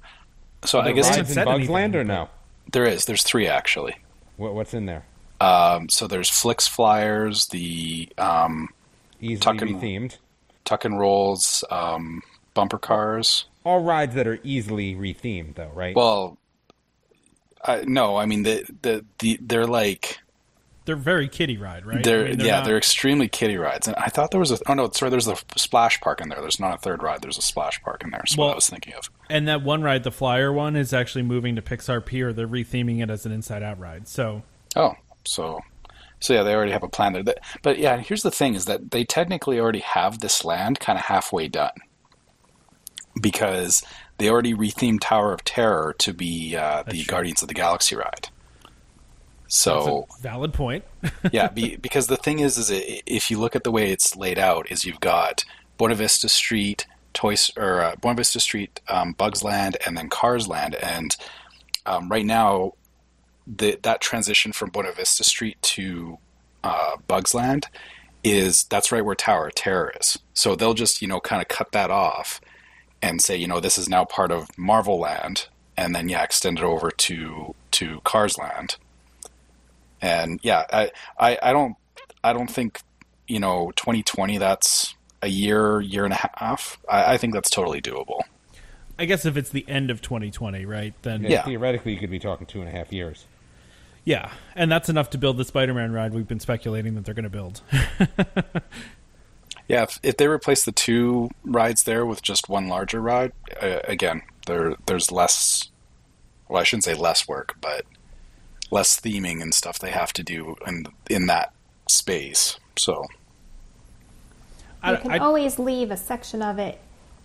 so Are I there guess rides said in Bugs anything, Land or but- no? there is. There's three actually. What, what's in there? Um, so there's Flik's Flyers, the um, Easily Tuck and- rethemed. Tuck and Rolls, um, bumper cars. All rides that are easily rethemed, though, right? Well, I, no, I mean the, the the they're like They're very kiddie ride, right? they're, I mean, yeah not- they're extremely kiddie rides. And I thought there was a oh no sorry there's a splash park in there. There's not a third ride. There's a splash park in there. That's what I was thinking of. And that one ride, the Flyer one, is actually moving to Pixar Pier. They're retheming it as an Inside Out ride. So, Oh, so so yeah, they already have a plan there. But yeah, here's the thing: is that they technically already have this land kind of halfway done because they already rethemed Tower of Terror to be uh, the true. Guardians of the Galaxy ride. So valid point. *laughs* yeah, be, because the thing is, is i if you look at the way it's laid out, is you've got Buena Vista Street, Toys or uh, Buena Vista Street, um, Bugs Land, and then Cars Land, and um, right now, the, that transition from Buena Vista Street to uh, Bugs Land is that's right where Tower of Terror is. So they'll just you know kind of cut that off and say you know this is now part of Marvel Land, and then yeah, extend it over to to Cars Land. And yeah, I, I I don't I don't think you know 2020 that's a year year and a half. I, I think that's totally doable. I guess if it's the end of 2020, right? Then Yeah, Yeah. Theoretically, you could be talking two and a half years. yeah, and that's enough to build the Spider-Man ride we've been speculating that they're going to build. *laughs* Yeah, if, if they replace the two rides there with just one larger ride, uh, again, there there's less. Well, I shouldn't say less work, but less theming and stuff they have to do in in that space. So You can I- always leave a section of it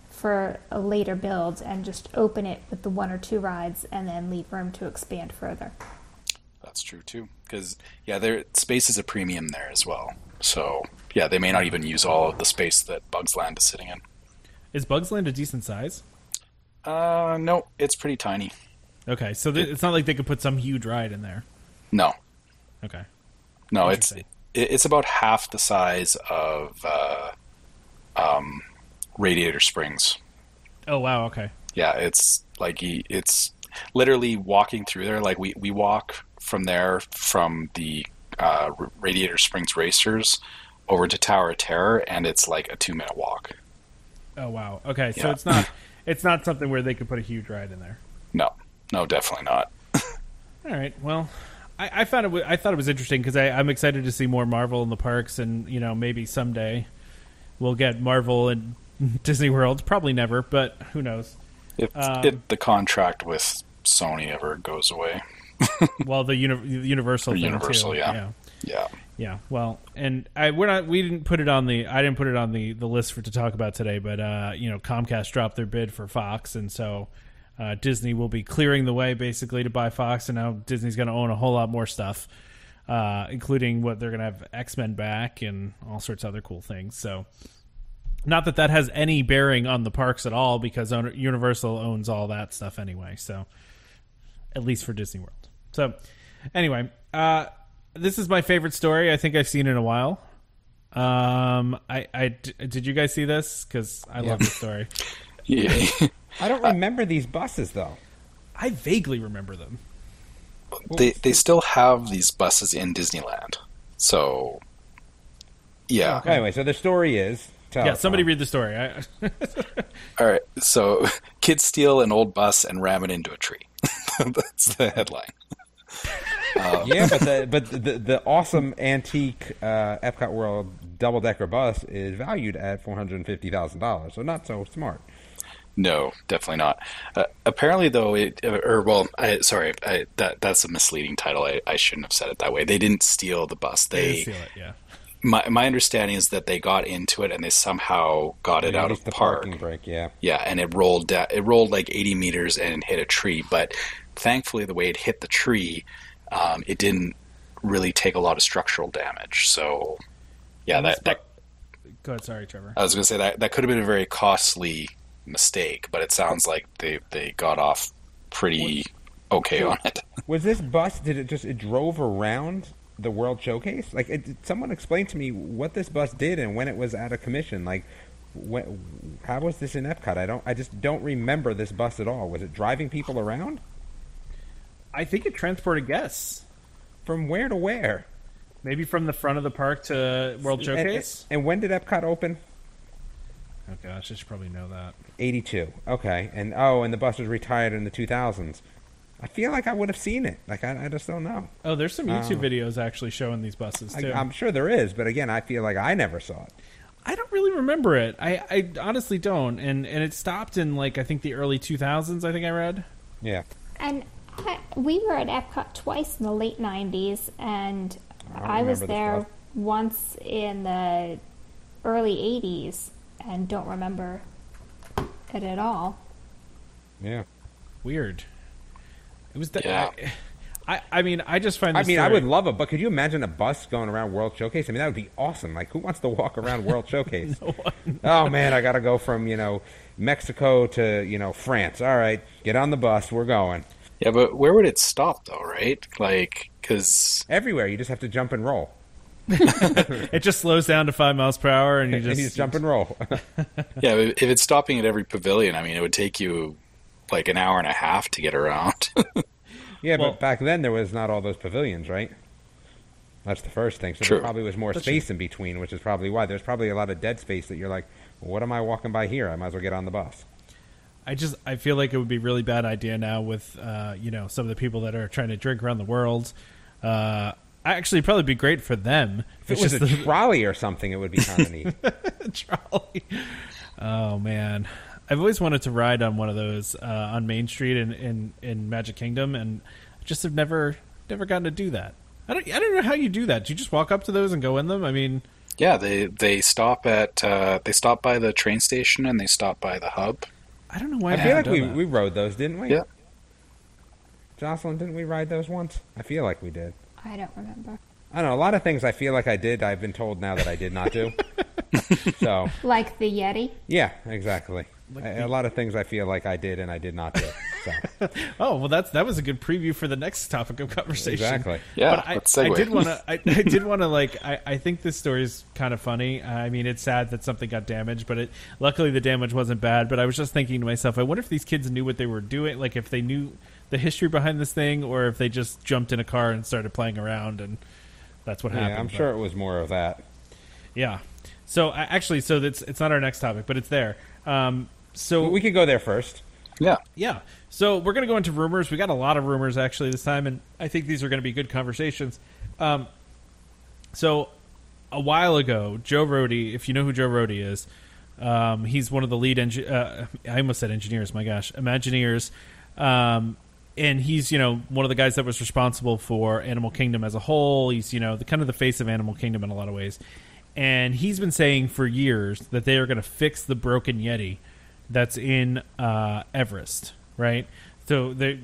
for a later build and just open it with the one or two rides and then leave room to expand further. that's true too. Because yeah, there space is a premium there as well. So yeah, they may not even use all of the space that Bugs Land is sitting in. Is Bugs Land a decent size? Uh, no, it's pretty tiny. Okay, so th- it's not like they could put some huge ride in there. No, Okay, no, it's it, it's about half the size of uh, um, Radiator Springs. oh wow, okay, yeah, it's like it's literally walking through there. Like we, we walk from there from the uh, Radiator Springs Racers over to Tower of Terror, and it's like a two minute walk. oh wow, okay. So Yeah. it's not *laughs* it's not something where they could put a huge ride in there. No, no, definitely not. *laughs* All right. Well, I, I found it. I thought it was interesting because I'm excited to see more Marvel in the parks, and you know, maybe someday we'll get Marvel and *laughs* Disney World. Probably never, but who knows? If, Um, if the contract with Sony ever goes away, Well, the uni- Universal thing Universal, too. yeah. yeah. yeah, Yeah, well, and I we're not we didn't put it on the I didn't put it on the the list for to talk about today, but uh, you know Comcast dropped their bid for Fox, and so uh, Disney will be clearing the way basically to buy Fox, and now Disney's going to own a whole lot more stuff, uh, including what they're going to have X Men back and all sorts of other cool things. So, not that that has any bearing on the parks at all, because Universal owns all that stuff anyway. So, at least for Disney World. So, anyway, uh, this is my favorite story. I think I've seen in a while. Um, I, I d- did you guys see this? Because I love this story. *laughs* yeah. I don't remember these buses though. I vaguely remember them. they they still have these buses in Disneyland. So yeah, Anyway, so the story is. Tell yeah, somebody read the story. I, *laughs* All right, so kids steal an old bus and ram it into a tree. *laughs* That's the headline. Yeah, but the but the the awesome antique uh, Epcot World double decker bus is valued at four hundred and fifty thousand dollars. So not so smart. No, definitely not. Uh, apparently, though, it or well, I, sorry, I, that that's a misleading title. I, I shouldn't have said it that way. They didn't steal the bus. they They, steal it, yeah. my my understanding is that they got into it and they somehow got it out of the park. parking brake. Yeah. Yeah, and it rolled da- it rolled like 80 meters and hit a tree. But thankfully, the way it hit the tree, um, it didn't really take a lot of structural damage. So, yeah, that, that Go ahead, sorry, Trevor. I was going to say that that could have been a very costly mistake, but it sounds like they they got off pretty okay on it. *laughs* Was this bus? Did it just it drove around the World Showcase? Like, it, someone explain to me what this bus did and when it was out of commission? Like, when, how was this in Epcot? I don't. I just don't remember this bus at all. Was it driving people around I think it transported guests, from where to where? maybe from the front of the park to World And, Showcase. and when did Epcot open? oh gosh, I should probably know that. 82. Okay. And oh, and the bus was retired in the 2000s. I feel like I would have seen it. Like I, I just don't know. Oh, there's some YouTube Oh. videos actually showing these buses I, too. I'm sure there is, but again, I feel like I never saw it. I don't really remember it. I, I honestly don't. And and it stopped in like I think the early 2000s. I think I read. Yeah. And I, we were at Epcot twice in the late 90s, and I I, was there bus. once in the early 80s and don't remember it at all. Yeah. Weird. It was the. Yeah. I, I, I mean, I just find. I this mean, I would love it, but could you imagine a bus going around World Showcase? I mean, that would be awesome. Like, who wants to walk around World *laughs* Showcase? Oh man, I got to go from you know Mexico to you know France. All right, get on the bus. We're going Yeah, but where would it stop though, right? Like, because everywhere. You just have to jump and roll. *laughs* It just slows down to five miles per hour, and you And *laughs* just, you just jump and roll. *laughs* yeah, if if it's stopping at every pavilion, I mean, it would take you like an hour and a half to get around. Yeah, Well- but back then there was not all those pavilions, right? That's the first thing. So True. there probably was more That's space in between, which is probably why there's probably a lot of dead space that you're like, what am I walking by here? I might as well get on the bus. I just I feel like it would be a really bad idea now with uh, you know some of the people that are trying to drink around the world. Uh, actually, it'd probably be great for them If it was a the trolley or something, it would be kind of *laughs* neat. trolley. Oh man, I've always wanted to ride on one of those uh, on Main Street in, in in Magic Kingdom, and just have never never gotten to do that. I don't I don't know how you do that. Do you just walk up to those and go in them? I mean, yeah, they they stop at uh, they stop by the train station and they stop by the hub. I don't know why. I they feel like haven't we, that. we rode those, didn't we? Yeah. Jocelyn, didn't we ride those once? I feel like we did. I don't remember. I don't know. A lot of things I feel like I did, I've been told now that I did not do. *laughs* so, Like the Yeti. yeah, exactly. A, a lot of things I feel like I did and I did not do. So, *laughs* Oh well, that's that was a good preview for the next topic of conversation. exactly. Yeah, but I, let's I did want to. I, *laughs* I did want to like. I, I think this story is kind of funny. I mean, it's sad that something got damaged, but it luckily the damage wasn't bad. But I was just thinking to myself, I wonder if these kids knew what they were doing. Like if they knew the history behind this thing, or if they just jumped in a car and started playing around, and that's what happened. I'm But- sure it was more of that. Yeah. So actually, so that's it's not our next topic, but it's there. Um, so we could go there first. Yeah, yeah. So we're going to go into rumors. We got a lot of rumors actually this time, and I think these are going to be good conversations. Um, so a while ago, Joe Rohde, if you know who Joe Rohde is, um, he's one of the lead engi- uh, I almost said engineers. My gosh, Imagineers. Um, and he's you know one of the guys that was responsible for Animal Kingdom as a whole. He's you know the kind of the face of Animal Kingdom in a lot of ways. And he's been saying for years that they are going to fix the broken Yeti that's in uh, Everest, right? So they,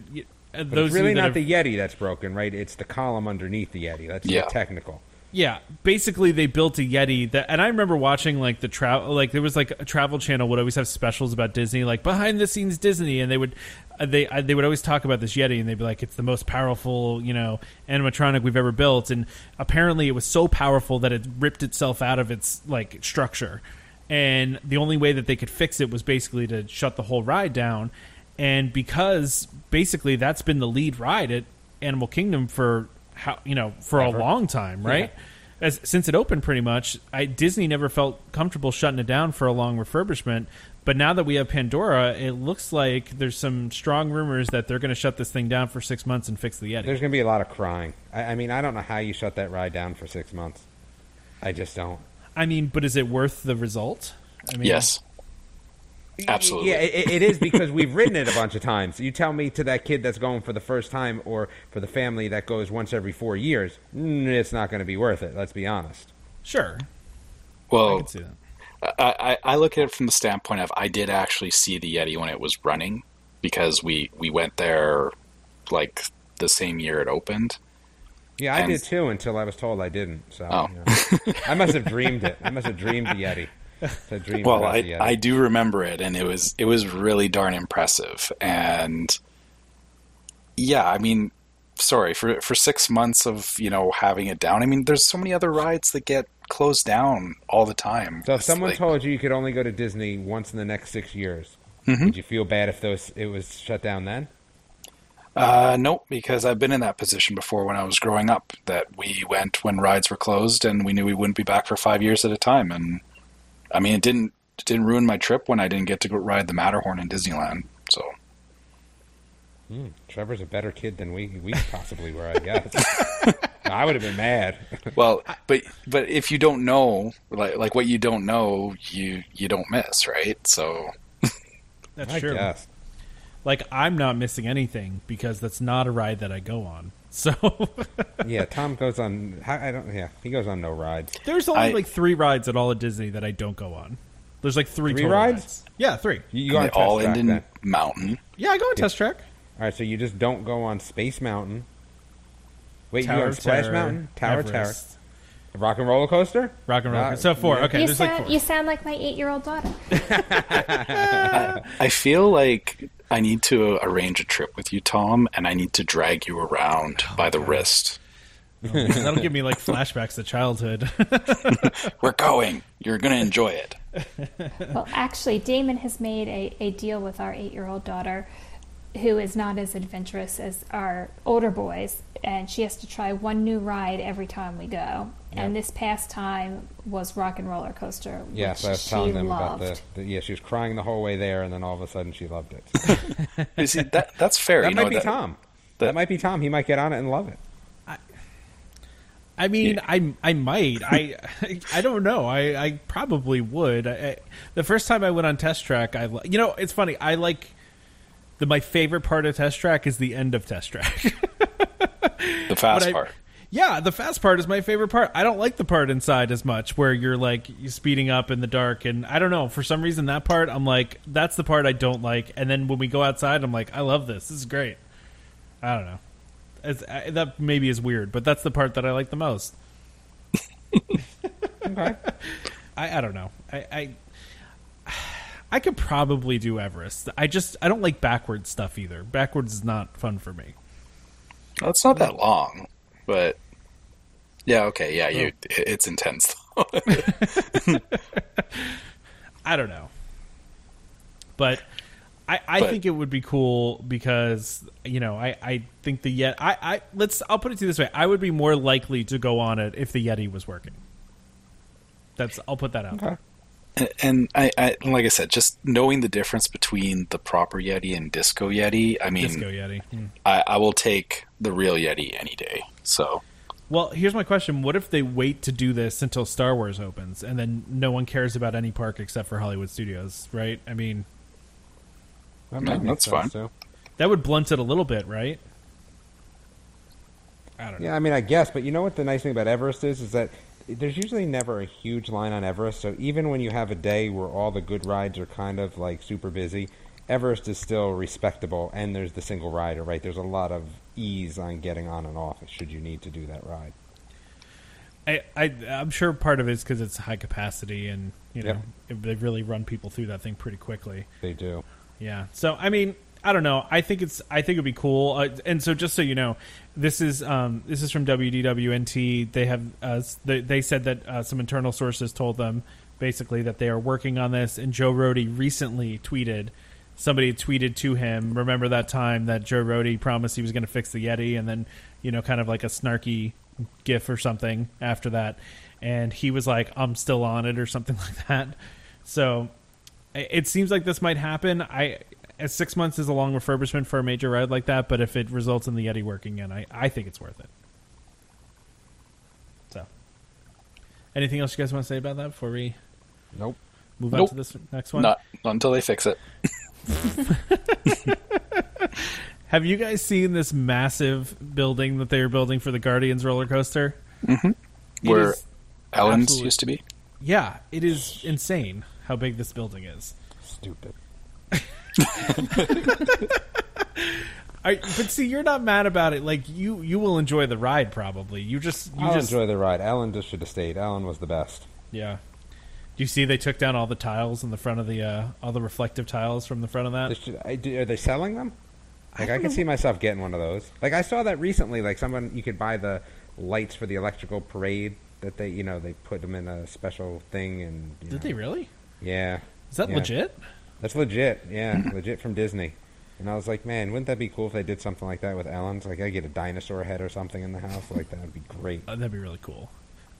uh, those it's really of you that not have- the Yeti that's broken, right? It's the column underneath the Yeti. That's Yeah. technical. Yeah, basically they built a Yeti that, and I remember watching like the travel, like there was like a Travel Channel would always have specials about Disney, like behind the scenes Disney, and they would uh, they uh, they would always talk about this Yeti, and they'd be like, it's the most powerful you know animatronic we've ever built, and apparently it was so powerful that it ripped itself out of its like structure, and the only way that they could fix it was basically to shut the whole ride down, and because basically that's been the lead ride at Animal Kingdom for how you know for Ever. a long time, right? As since it opened, pretty much, I, Disney never felt comfortable shutting it down for a long refurbishment. But now that we have Pandora, it looks like there's some strong rumors that they're going to shut this thing down for six months and fix the Yeti. There's going to be a lot of crying. I, I mean, I don't know how you shut that ride down for six months. I just don't. I mean, but is it worth the result? I mean, yes, Absolutely. Yeah, it, it is because we've ridden it a bunch of times. You tell me to that kid that's going for the first time, or for the family that goes once every four years, mm, it's not going to be worth it. Let's be honest. sure, I well, can see that. I, I I look at it from the standpoint of I did actually see the Yeti when it was running because we we went there like the same year it opened. Yeah, I And- did too until I was told I didn't. So Oh. you know. I must have dreamed it. I must have dreamed the Yeti. I dreamed Well, I, Yeti. I do remember it, and it was it was really darn impressive. And yeah, I mean, sorry for for six months of you know having it down. I mean, there's so many other rides that get closed down all the time. So if It's someone like- told you you could only go to Disney once in the next six years, Mhm. would you feel bad if those it was shut down then? Uh, nope, because I've been in that position before when I was growing up. That we went when rides were closed, and we knew we wouldn't be back for five years at a time. And I mean, it didn't it didn't ruin my trip when I didn't get to go ride the Matterhorn in Disneyland. So Hmm, Trevor's a better kid than we we possibly were, I guess. *laughs* I would have been mad. *laughs* well, but but if you don't know, like like what you don't know, you you don't miss, right? So That's I true. guess. Like I'm not missing anything because that's not a ride that I go on. *laughs* So Yeah, Tom goes on. I I don't. Yeah, he goes on no rides. there's only I- like three rides at all at Disney that I don't go on. There's like three, Three total rides? Yeah, three. You, you go on test all track end in then. mountain. Yeah, I go on test track. All right, so you just don't go on Space Mountain. Wait, you Tower go on Splash Terror, Mountain, Tower Everest, Tower, Rock and Roller Coaster, Rock and Roll. Rock- so four. yeah. Okay, you sound like four. you sound like my eight year old daughter. *laughs* I feel like I need to arrange a trip with you, Tom, and I need to drag you around oh, by the wrist. Oh, That'll give me like flashbacks to childhood. *laughs* We're going. You're gonna enjoy it. Well, actually, Damon has made a, a deal with our eight year old daughter. Who is not as adventurous as our older boys, and she has to try one new ride every time we go. And this past time was Rock and Roller Coaster, Yes, which I was telling them loved. about the, the. Yeah, she was crying the whole way there, and then all of a sudden she loved it. *laughs* You see, that that's fair. that you might know, be that, Tom. that- that might be Tom. He might get on it and love it. I mean, I I might. I I don't know. I I probably would. I, I, the first time I went on test track, I you know it's funny. I like the my favorite part of test track is the end of test track. *laughs* the fast I- part. Yeah, the fast part is my favorite part. I don't like the part inside as much where you're like speeding up in the dark and I don't know, for some reason that part I'm like that's the part I don't like and then when we go outside I'm like I love this. This is great. I don't know. It's, I, that maybe is weird, but that's the part that I like the most. *laughs* Okay. *laughs* I, I don't know. I, I I could probably do Everest. I just I don't like backwards stuff either. Backwards is not fun for me. Well, it's not that long, but yeah, okay, yeah, you. Oh. It's intense. *laughs* *laughs* I don't know. But I, I But- think it would be cool because you know I, I think the Yeti I, I let's I'll put it to you this way I would be more likely to go on it if the Yeti was working. That's I'll put that out. Okay. And, and I, I, like I said, just knowing the difference between the proper Yeti and Disco Yeti, I mean, Disco Yeti. Hmm. I, I will take the real Yeti any day. So Well, here's my question: What if they wait to do this until Star Wars opens, and then no one cares about any park except for Hollywood Studios? Right? I mean, That Yeah, might make that's sense, fine. too. that would blunt it a little bit, right? I don't know. Yeah, I mean, I guess, but you know what the nice thing about Everest is, is that there's usually never a huge line on Everest. So even when you have a day where all the good rides are kind of like super busy, Everest is still respectable, and there's the single rider, right? There's a lot of ease on getting on and off should you need to do that ride. I, I I'm sure part of it is because it's high capacity, and you know Yeah. they really run people through that thing pretty quickly. They do. Yeah. So I mean, I don't know. I think it's I think it'd be cool. Uh, and so just so you know, this is um, this is from WDWNT. They have uh, they, they said that uh, some internal sources told them basically that they are working on this. And Joe Rohde recently tweeted. Somebody tweeted to him. Remember that time that Joe Rohde promised he was going to fix the Yeti, and then you know, kind of like a snarky gif or something after that, and he was like, "I'm still on it" or something *laughs* like that. So it seems like this might happen. I six months is a long refurbishment for a major ride like that, but if it results in the Yeti working again, I, I think it's worth it. So, anything else you guys want to say about that before we Nope. move on to this next one? not, not until they fix it. *laughs* Have you guys seen this massive building that they are building for the Guardians roller coaster? Mm-hmm. Where Ellen's absolutely- used to be. yeah, it is insane how big this building is. Stupid. *laughs* *laughs* I, but see, you're not mad about it. Like you, you will enjoy the ride. Probably you just you I'll just enjoy the ride. Alan just should have stayed. Alan was the best. Yeah. Do you see they took down all the tiles in the front of the uh, all the reflective tiles from the front of They that? should, I, do, are they selling them? Like I, can see myself getting one of those. Like I saw that recently. Like someone you could buy the lights for the electrical parade that they you know they put them in a special thing and you Did know. they really? Yeah, Is that Yeah. legit? That's legit. Yeah, legit from Disney. And I was like, man, wouldn't that be cool if they did something like that with Ellen's? Like I get a dinosaur head or something in the house. Like that would be great. Uh, that'd be really cool.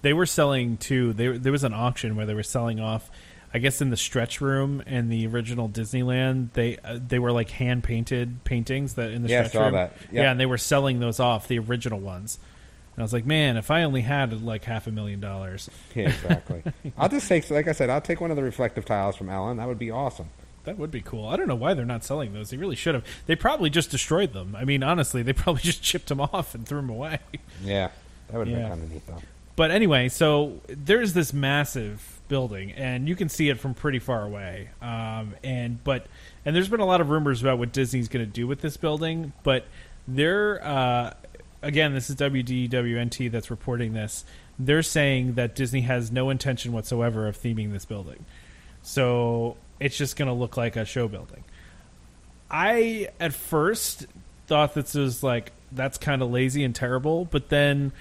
They were selling too. They, there was an auction where they were selling off. I guess in the stretch room in the original Disneyland, they uh, they were like hand painted paintings that in the Yeah, I stretch saw room. that. Yep. Yeah, and they were selling those off, the original ones. And I was like, man, if I only had like half a million dollars, Yeah, exactly. I'll just take, like I said, I'll take one of the reflective tiles from Ellen. That would be awesome. That would be cool. I don't know why they're not selling those. They really should have. They probably just destroyed them. I mean, honestly, they *laughs* probably just chipped them off and threw them away. Yeah, that would have Yeah. been kind of neat though. But anyway, so there's this massive building, and you can see it from pretty far away. Um, and but and there's been a lot of rumors about what Disney's going to do with this building. But they're uh, again, this is WDWNT that's reporting this. They're saying that Disney has no intention whatsoever of theming this building. So it's just going to look like a show building. I at first thought this was like that's kind of lazy and terrible, but then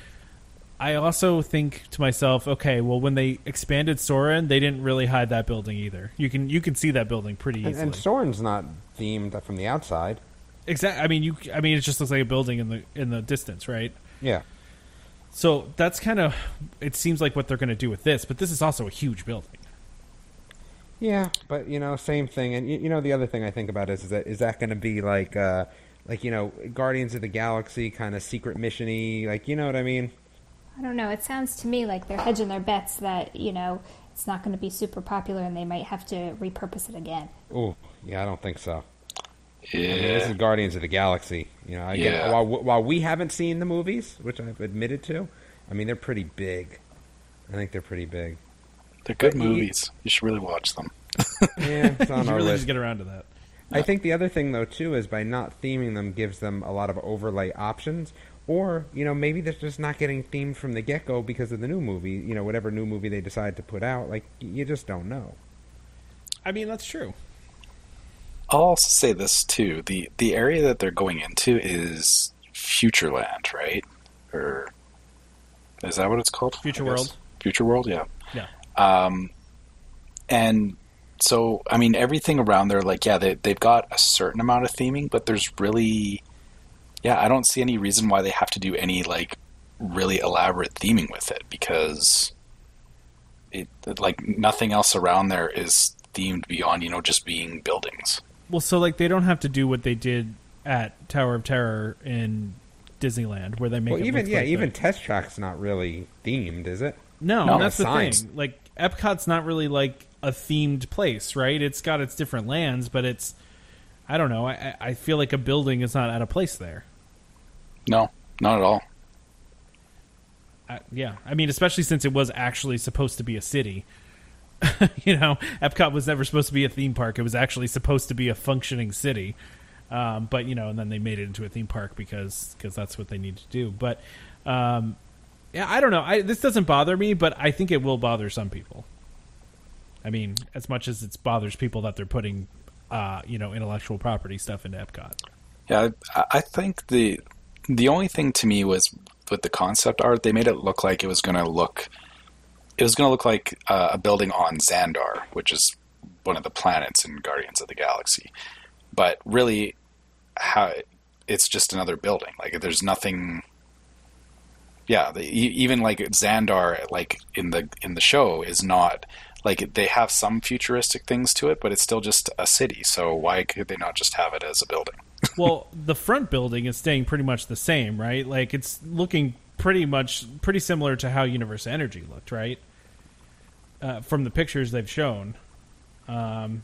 I also think to myself, okay, well when they expanded Soarin', they didn't really hide that building either. You can you can see that building pretty And, easily. and Soarin's not themed from the outside. exactly. I mean, you. I mean, it just looks like a building in the in the distance, right? Yeah. So that's kind of. It seems like what they're going to do with this, but this is also a huge building. Yeah, but you know, same thing. And you, you know, the other thing I think about is, is that is that going to be like, uh, like you know, Guardians of the Galaxy kind of secret missiony? Like, you know what I mean? I don't know. It sounds to me like they're hedging their bets that you know it's not going to be super popular and they might have to repurpose it again. Oh, yeah, I don't think so. Yeah. I mean, this is Guardians of the Galaxy. You know, again, Yeah. while while we haven't seen the movies, which I've admitted to, I mean, they're pretty big. I think they're pretty big. They're good But you- movies. You should really watch them. Yeah, *laughs* it's on you our really list. just get around to that. I think the other thing though too is by not theming them gives them a lot of overlay options. Or you know maybe they're just not getting themed from the get go because of the new movie. You know whatever new movie they decide to put out, like you just don't know. I mean, that's true. I'll also say this too: the the area that they're going into is Futureland, right? Or is that what it's called? Future World. Future World, yeah. Yeah. Um, and so, I mean, everything around there, like, yeah, they, they've got a certain amount of theming, but there's really, yeah, I don't see any reason why they have to do any, like, really elaborate theming with it because it, like, nothing else around there is themed beyond, you know, just being buildings. Well, so like they don't have to do what they did at Tower of Terror in Disneyland, where they make well, it even look yeah, like even the- Test Track's not really themed, is it? no, No, that's the signs. thing. Like Epcot's not really like a themed place, right? It's got its different lands, but it's I don't know. I, I feel like a building is not out of place there. No, not at all. I, yeah, I mean, especially since it was actually supposed to be a city. *laughs* you know, Epcot was never supposed to be a theme park. It was actually supposed to be a functioning city. Um, but you know, and then they made it into a theme park because because that's what they need to do. But um, yeah, I don't know. I, this doesn't bother me, but I think it will bother some people. I mean, as much as it bothers people that they're putting, uh, you know, intellectual property stuff into Epcot. Yeah, I, I think the the only thing to me was with the concept art, they made it look like it was going to look it was going to look like uh, a building on Xandar, which is one of the planets in Guardians of the Galaxy. But really, how it's just another building. Like there's nothing. Yeah, the, even like Xandar, like in the in the show, is not like they have some futuristic things to it, but it's still just a city. So why could they not just have it as a building? *laughs* well, the front building is staying pretty much the same, right? Like it's looking pretty much pretty similar to how Universe Energy looked, right? Uh, from the pictures they've shown, um,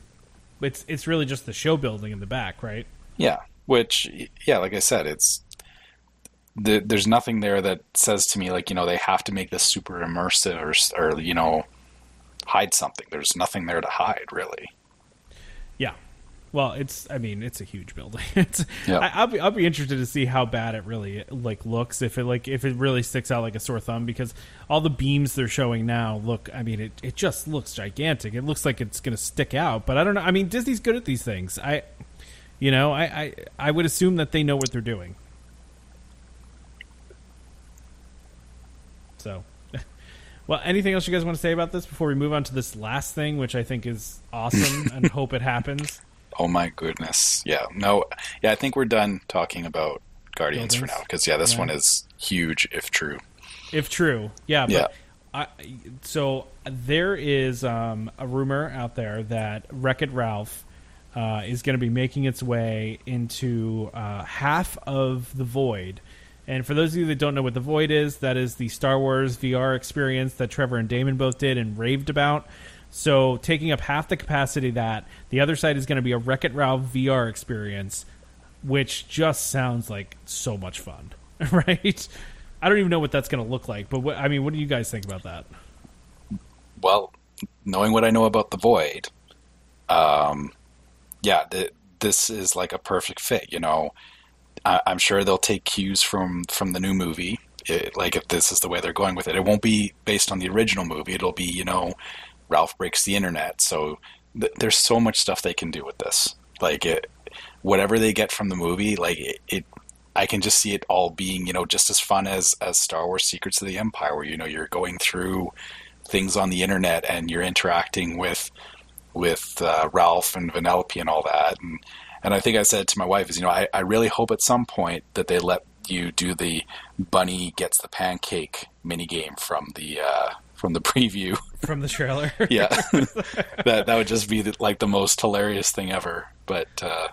it's it's really just the show building in the back, right? Yeah, which yeah, like I said, it's the, there's nothing there that says to me like you know they have to make this super immersive or or you know hide something. There's nothing there to hide really. Yeah. Well, it's I mean it's a huge building. *laughs* It's Yeah. I, I'll be I'll be interested to see how bad it really like looks if it like if it really sticks out like a sore thumb because all the beams they're showing now look I mean it it just looks gigantic. It looks like it's going to stick out, but I don't know. I mean Disney's good at these things. I you know, I I I would assume that they know what they're doing. So *laughs* Well, anything else you guys want to say about this before we move on to this last thing, which I think is awesome *laughs* and hope it happens? Oh my goodness, yeah, no, yeah, I think we're done talking about Guardians for now because yeah, this Yeah. one is huge if true. If true, yeah. But Yeah. I, so there is um, a rumor out there that Wreck It Ralph uh, is going to be making its way into uh, half of the Void. And for those of you that don't know what the Void is, that is the Star Wars VR experience that Trevor and Damon both did and raved about. So taking up half the capacity that, the other side is going to be a Wreck It Ralph VR experience, which just sounds like so much fun, *laughs* right? I don't even know what that's going to look like, but what, I mean, what do you guys think about that? Well, knowing what I know about the Void, um, yeah, th- this is like a perfect fit. You know, I- I'm sure they'll take cues from from the new movie. It, like if this is the way they're going with it, it won't be based on the original movie. It'll be you know, Ralph breaks the internet. So th- there's so much stuff they can do with this. Like it, whatever they get from the movie, like it, it I can just see it all being, you know, just as fun as as Star Wars: Secrets of the Empire, where you know you're going through things on the internet and you're interacting with with uh, Ralph and Vanellope and all that, and And I think I said to my wife is, you know, I, I really hope at some point that they let you do the bunny gets the pancake mini game from the uh, from the *laughs* preview. from the trailer. *laughs* yeah, *laughs* that that would just be the, like the most hilarious thing ever. But uh,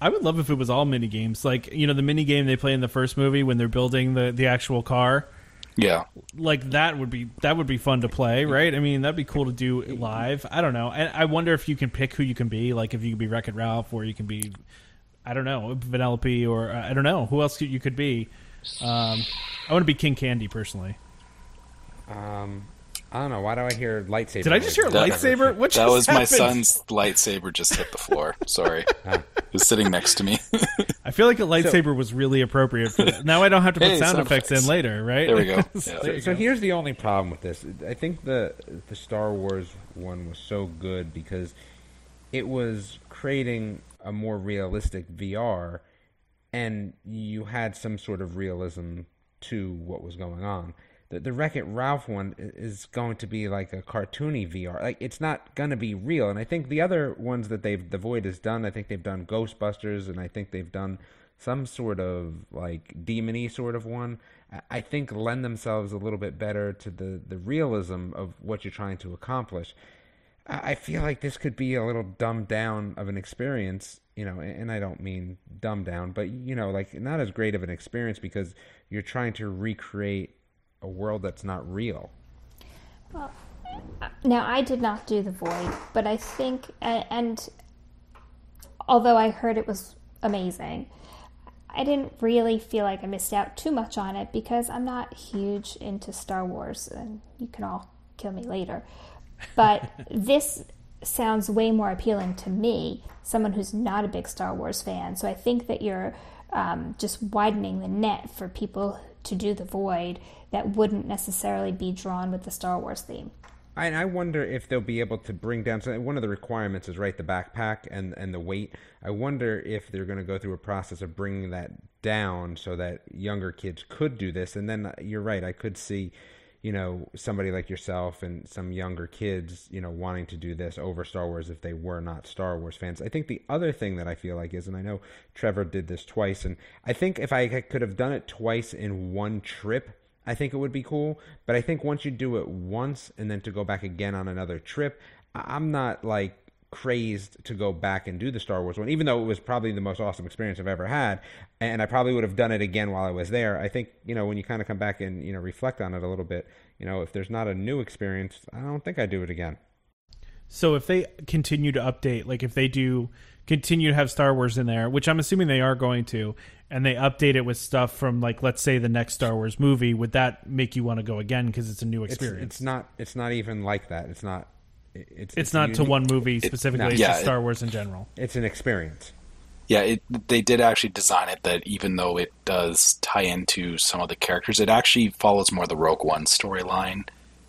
I would love if it was all mini games, like you know the mini game they play in the first movie when they're building the the actual car. Yeah, Like that would be that would be fun to play, right? I mean, that'd be cool to do live. I don't know, and I wonder if you can pick who you can be. Like if you can be Wreck It Ralph, or you can be, I don't know, Vanellope, or uh, I don't know who else you could be. Um, I want to be King Candy personally. Um, I don't know. Why do I hear lightsaber? Did I just hear a That- lightsaber? What that just was my son's lightsaber just hit the floor. Sorry, *laughs* he was sitting next to me. *laughs* I feel like a lightsaber was really appropriate for that. *laughs* Now I don't have to put sound, sound effects, effects. in later, right? There we go. *laughs* Yeah. So, you so go. here's the only problem with this. I think the the Star Wars one was so good because it was creating a more realistic VR, and you had some sort of realism to what was going on. The, the Wreck It Ralph one is going to be like a cartoony VR. Like it's not going to be real. And I think the other ones that they've the Void has done, I think they've done Ghostbusters, and I think they've done some sort of like demony sort of one. I- think lend themselves a little bit better to the the realism of what you're trying to accomplish. I feel like this could be a little dumbed down of an experience, you know, and I don't mean dumbed down, but you know, like not as great of an experience because you're trying to recreate a world that's not real. Well, Now, I did not do The Void, but I think, and, and although I heard it was amazing, I didn't really feel like I missed out too much on it because I'm not huge into Star Wars, and you can all kill me later. But *laughs* this sounds way more appealing to me, someone who's not a big Star Wars fan. So I think that you're um, just widening the net for people to do The Void that wouldn't necessarily be drawn with the Star Wars theme. I, I wonder if they'll be able to bring down. So one of the requirements is right the backpack and and the weight. I wonder if they're going to go through a process of bringing that down so that younger kids could do this. And then uh, you're right. I could see, you know, somebody like yourself and some younger kids, you know, wanting to do this over Star Wars if they were not Star Wars fans. I think the other thing that I feel like is, and I know Trevor did this twice, and I think if I could have done it twice in one trip. I think it would be cool. But I think once you do it once and then to go back again on another trip, I'm not like crazed to go back and do the Star Wars one, even though it was probably the most awesome experience I've ever had. And I probably would have done it again while I was there. I think, you know, when you kind of come back and, you know, reflect on it a little bit, you know, if there's not a new experience, I don't think I'd do it again. So if they continue to update, like if they do continue to have Star Wars in there, which I'm assuming they are going to, and they update it with stuff from like let's say the next Star Wars movie, would that make you want to go again because it's a new It's, experience? it's not, it's not even like that. It's not, it's, It's not to one movie specifically. no. it's Yeah, just it- Star Wars in general. It's an experience. Yeah, it, they did actually design it that even though it does tie into some of the characters, it actually follows more the Rogue One storyline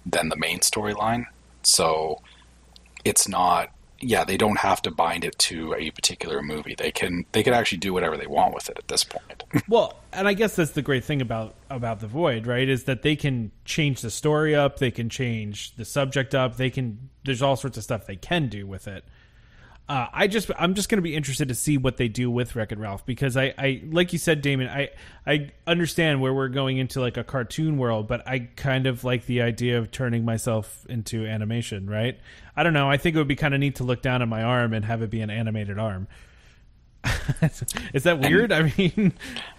than the main storyline. So it's not. Yeah, they don't have to bind it to a particular movie. They can they can actually do whatever they want with it at this point. *laughs* Well, and I guess that's the great thing about about the Void, right? Is that they can change the story up, they can change the subject up, they can. There's all sorts of stuff they can do with it. Uh, I just I'm just going to be interested to see what they do with Wreck It Ralph because I, I like you said, Damon, I I understand where we're going into like a cartoon world, but I kind of like the idea of turning myself into animation, right? I don't know. I think it would be kind of neat to look down at my arm and have it be an animated arm. *laughs* Is that weird? *laughs* I mean,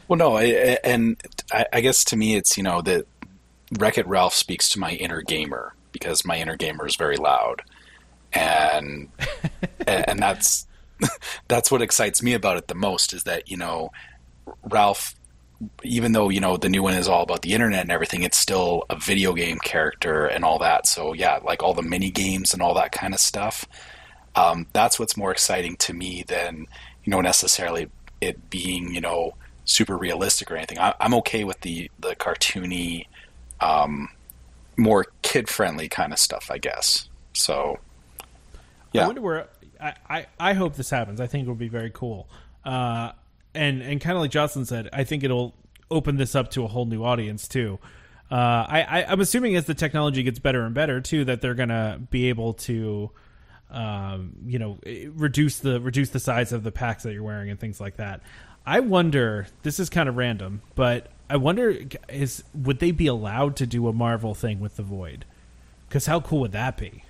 Well, no, I- and I, I guess to me, it's you know that Wreck It Ralph speaks to my inner gamer because my inner gamer is very loud, and and that's *laughs* that's what excites me about it the most is that you know Ralph, even though you know the new one is all about the internet and everything, it's still a video game character and all that. So yeah, like all the mini games and all that kind of stuff. Um, that's what's more exciting to me than you know necessarily it being you know super realistic or anything. I, I'm okay with the the cartoony, um, more kid friendly kind of stuff, I guess. So I wonder where. I, I, I hope this happens. I think it will be very cool. Uh, and and kind of like Jocelyn said, I think it'll open this up to a whole new audience too. Uh, I, I I'm assuming as the technology gets better and better too, that they're gonna be able to um, you know, reduce the reduce the size of the packs that you're wearing and things like that. I wonder. This is kind of random, but I wonder is would they be allowed to do a Marvel thing with the Void? Because how cool would that be?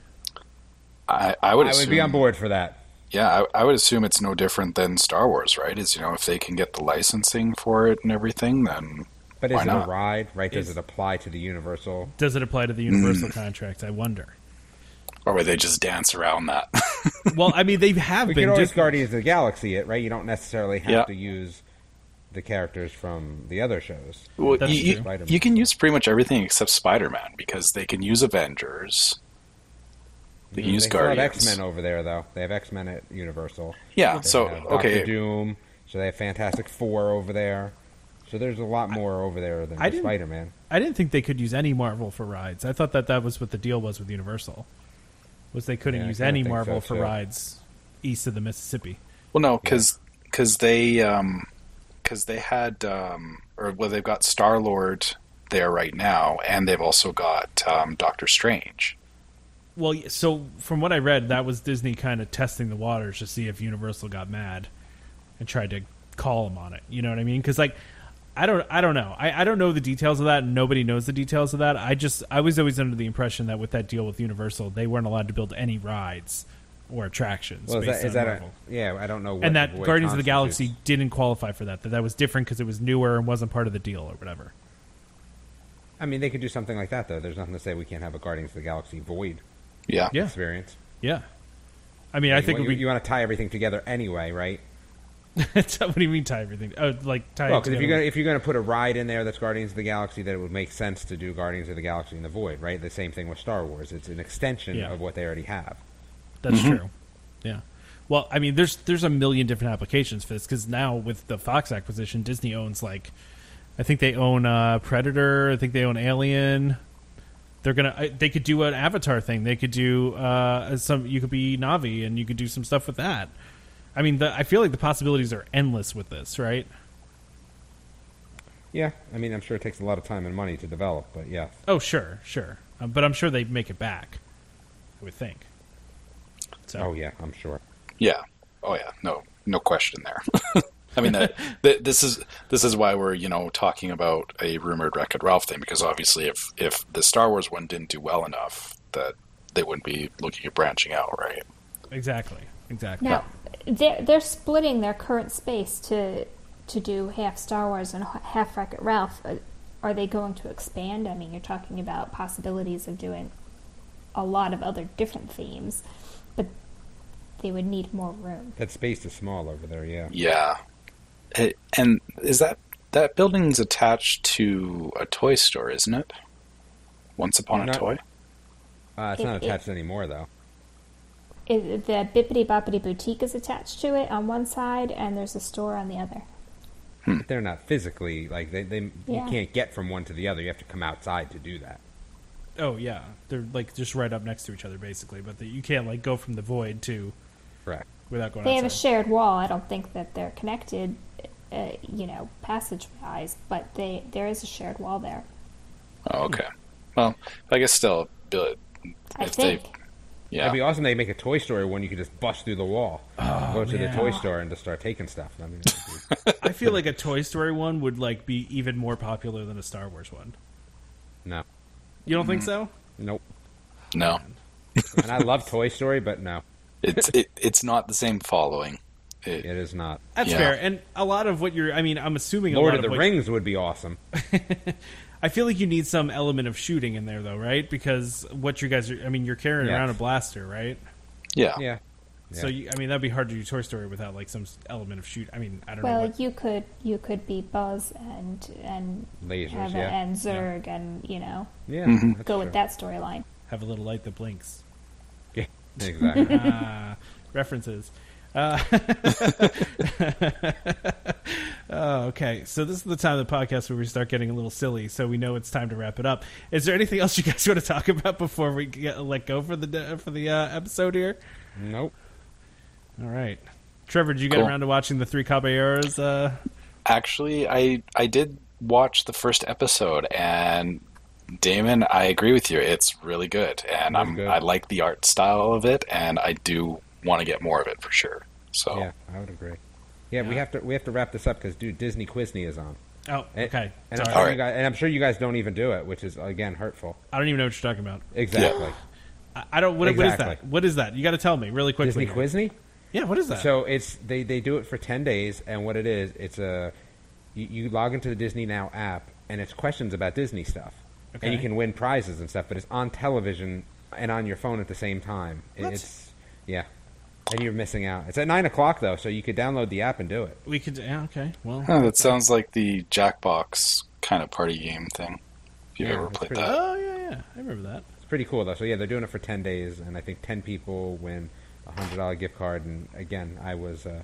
I, I would I assume, would be on board for that. Yeah, I, I would assume it's no different than Star Wars, right? Is you know if they can get the licensing for it and everything, then But is Why it not? a ride, right? Does Is- it apply to the Universal? Does it apply to the Universal Mm. contracts? I wonder. or would they just dance around that? *laughs* Well, I mean, they have We been can always just Guardians of the Galaxy it, right? You don't necessarily have Yeah. to use the characters from the other shows. well, That's you, true. you, you can use pretty much everything except Spider-Man because they can use Avengers. They can use they have Guardians. X Men over there, though. They have X Men at Universal. Yeah, They so have Doctor okay, Doom. So they have Fantastic Four over there. So there's a lot more over there than I Spider Man. I didn't think they could use any Marvel for rides. I thought that that was what the deal was with Universal. Was they couldn't Yeah, use any think so, Marvel for too. rides east of the Mississippi. Well, no, because they because they had um, or well they've got Star Lord there right now, and they've also got um, Doctor Strange. Well, so from what I read, that was Disney kind of testing the waters to see if Universal got mad and tried to call them on it. You know what I mean? Because like, I don't, I don't know. I, I don't know the details of that. Nobody knows the details of that. I just, I was always under the impression that with that deal with Universal, they weren't allowed to build any rides or attractions. Well, is that, is that a, yeah? I don't know. What and that Guardians of the Galaxy didn't qualify for that. That that was different because it was newer and wasn't part of the deal or whatever. I mean, they could do something like that though. There's nothing to say we can't have a Guardians of the Galaxy void Yeah, Yeah. experience. Yeah, I mean, I think you, we. you want to tie everything together anyway, right? *laughs* what do you mean tie everything? Oh, like tie. Well, because if you're gonna if you're gonna put a ride in there that's Guardians of the Galaxy, that it would make sense to do Guardians of the Galaxy in the Void, right? The same thing with Star Wars. It's an extension Yeah. of what they already have. That's Mm-hmm. true. Yeah. Well, I mean, there's there's a million different applications for this because now with the Fox acquisition, Disney owns like, I think they own uh, Predator. I think they own Alien. They're gonna. They could do an Avatar thing. They could do uh, some. You could be Na'vi, and you could do some stuff with that. I mean, the, I feel like the possibilities are endless with this, right? Yeah, I mean, I'm sure it takes a lot of time and money to develop, but yeah, Oh, sure, sure. Um, but I'm sure they'd make it back. I would think. So, oh yeah, I'm sure. yeah, oh yeah, no, no question there. *laughs* I mean, that, *laughs* that this is this is why we're you know talking about a rumored Wreck It Ralph thing because obviously if if the Star Wars one didn't do well enough, that they wouldn't be looking at branching out, right? exactly, exactly. Now, they're they're splitting their current space to to do half Star Wars and half Wreck It Ralph. Uh, Are they going to expand? I mean, you're talking about possibilities of doing a lot of other different themes, but they would need more room. That space is small over there. Yeah, Yeah, Eh, and is that that building's attached to a toy store, isn't it? Once upon a toy. uh, it's It- not it- attached anymore though. It, the Bibbidi Bobbidi Boutique is attached to it on one side, and there's a store on the other. But they're not physically like they. they Yeah. You can't get from one to the other. You have to come outside to do that. Oh yeah, they're like just right up next to each other, basically. But the, you can't like go from the void to Correct. without going They have a shared wall. I don't think that they're connected, uh, you know, passage-wise, but they there is a shared wall there. Oh, okay. Well, I guess still, uh, I if they, think. yeah, It'd be awesome. They make a Toy Story one. You could just bust through the wall, go to man. the toy store, and just start taking stuff. I mean, be- *laughs* I feel like a Toy Story one would like be even more popular than a Star Wars one. no, You don't think so? nope. no, And I love Toy Story, but no, it's it, it's not the same following. It, it is not. That's Yeah. fair. And a lot of what you're, I mean, I'm assuming a Lord lot of the Rings would be awesome. *laughs* I feel like you need some element of shooting in there, though, right? Because what you guys are, I mean, you're carrying Yes. around a blaster, right? yeah, Yeah. So you, I mean, that'd be hard to do Toy Story without like some element of shoot. I mean, I don't know. Well, you could you could be Buzz and and Lasers, have a- yeah. and Zurg and you know Yeah. Mm-hmm. go true. with that storyline. have a little light that blinks. Yeah, *laughs* exactly. Ah, references. Uh, *laughs* oh, okay. So this is the time of the podcast where we start getting a little silly. So we know it's time to wrap it up. Is there anything else you guys *laughs* want to talk about before we get let go for the for the uh, episode here? nope. All right, Trevor, did you get Cool. around to watching the Three Caballeros? Uh, Actually, I I did watch the first episode, and Damon, I agree with you. It's really good, and Really I'm good. I like the art style of it, and I do want to get more of it for sure. So Yeah, I would agree. Yeah, we have to we have to wrap this up because dude, Disney Quizney is on. Oh, okay. And I'm, sure Alright. you guys, and I'm sure you guys don't even do it, which is again hurtful. I don't even know what you're talking about. Exactly. I, I don't. What, what is that? What is that? You got to tell me really quickly. Disney Quizney. Yeah. What is that? So it's they, they do it for ten days, and what it is, it's a you, you log into the Disney Now app, and it's questions about Disney stuff, and you can win prizes and stuff. But it's on television and on your phone at the same time. It- It's yeah, and you're missing out. It's at nine o'clock though, so you could download the app and do it. we could. Yeah. Okay. Well. Huh, that sounds like the Jackbox kind of party game thing. If you've Yeah, ever played pretty- that. Oh yeah, yeah. I remember that. It's pretty cool though. So yeah, they're doing it for ten days, and I think ten people win a hundred dollar gift card. And again, I was uh,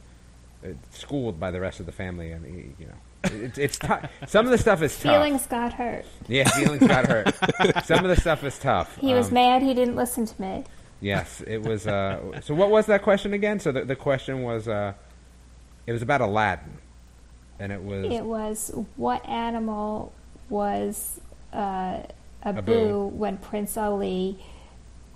uh, schooled by the rest of the family, and you know, it's it's tou- some of the stuff is tough. Feelings got hurt. Yeah, feelings got hurt. *laughs* Some of the stuff is tough. He was Um, mad he didn't listen to me. Yes, it was. Uh, so what was that question again? So the, the question was, uh, it was about Aladdin, and it was It was what animal was uh, Abu, Abu. when Prince Ali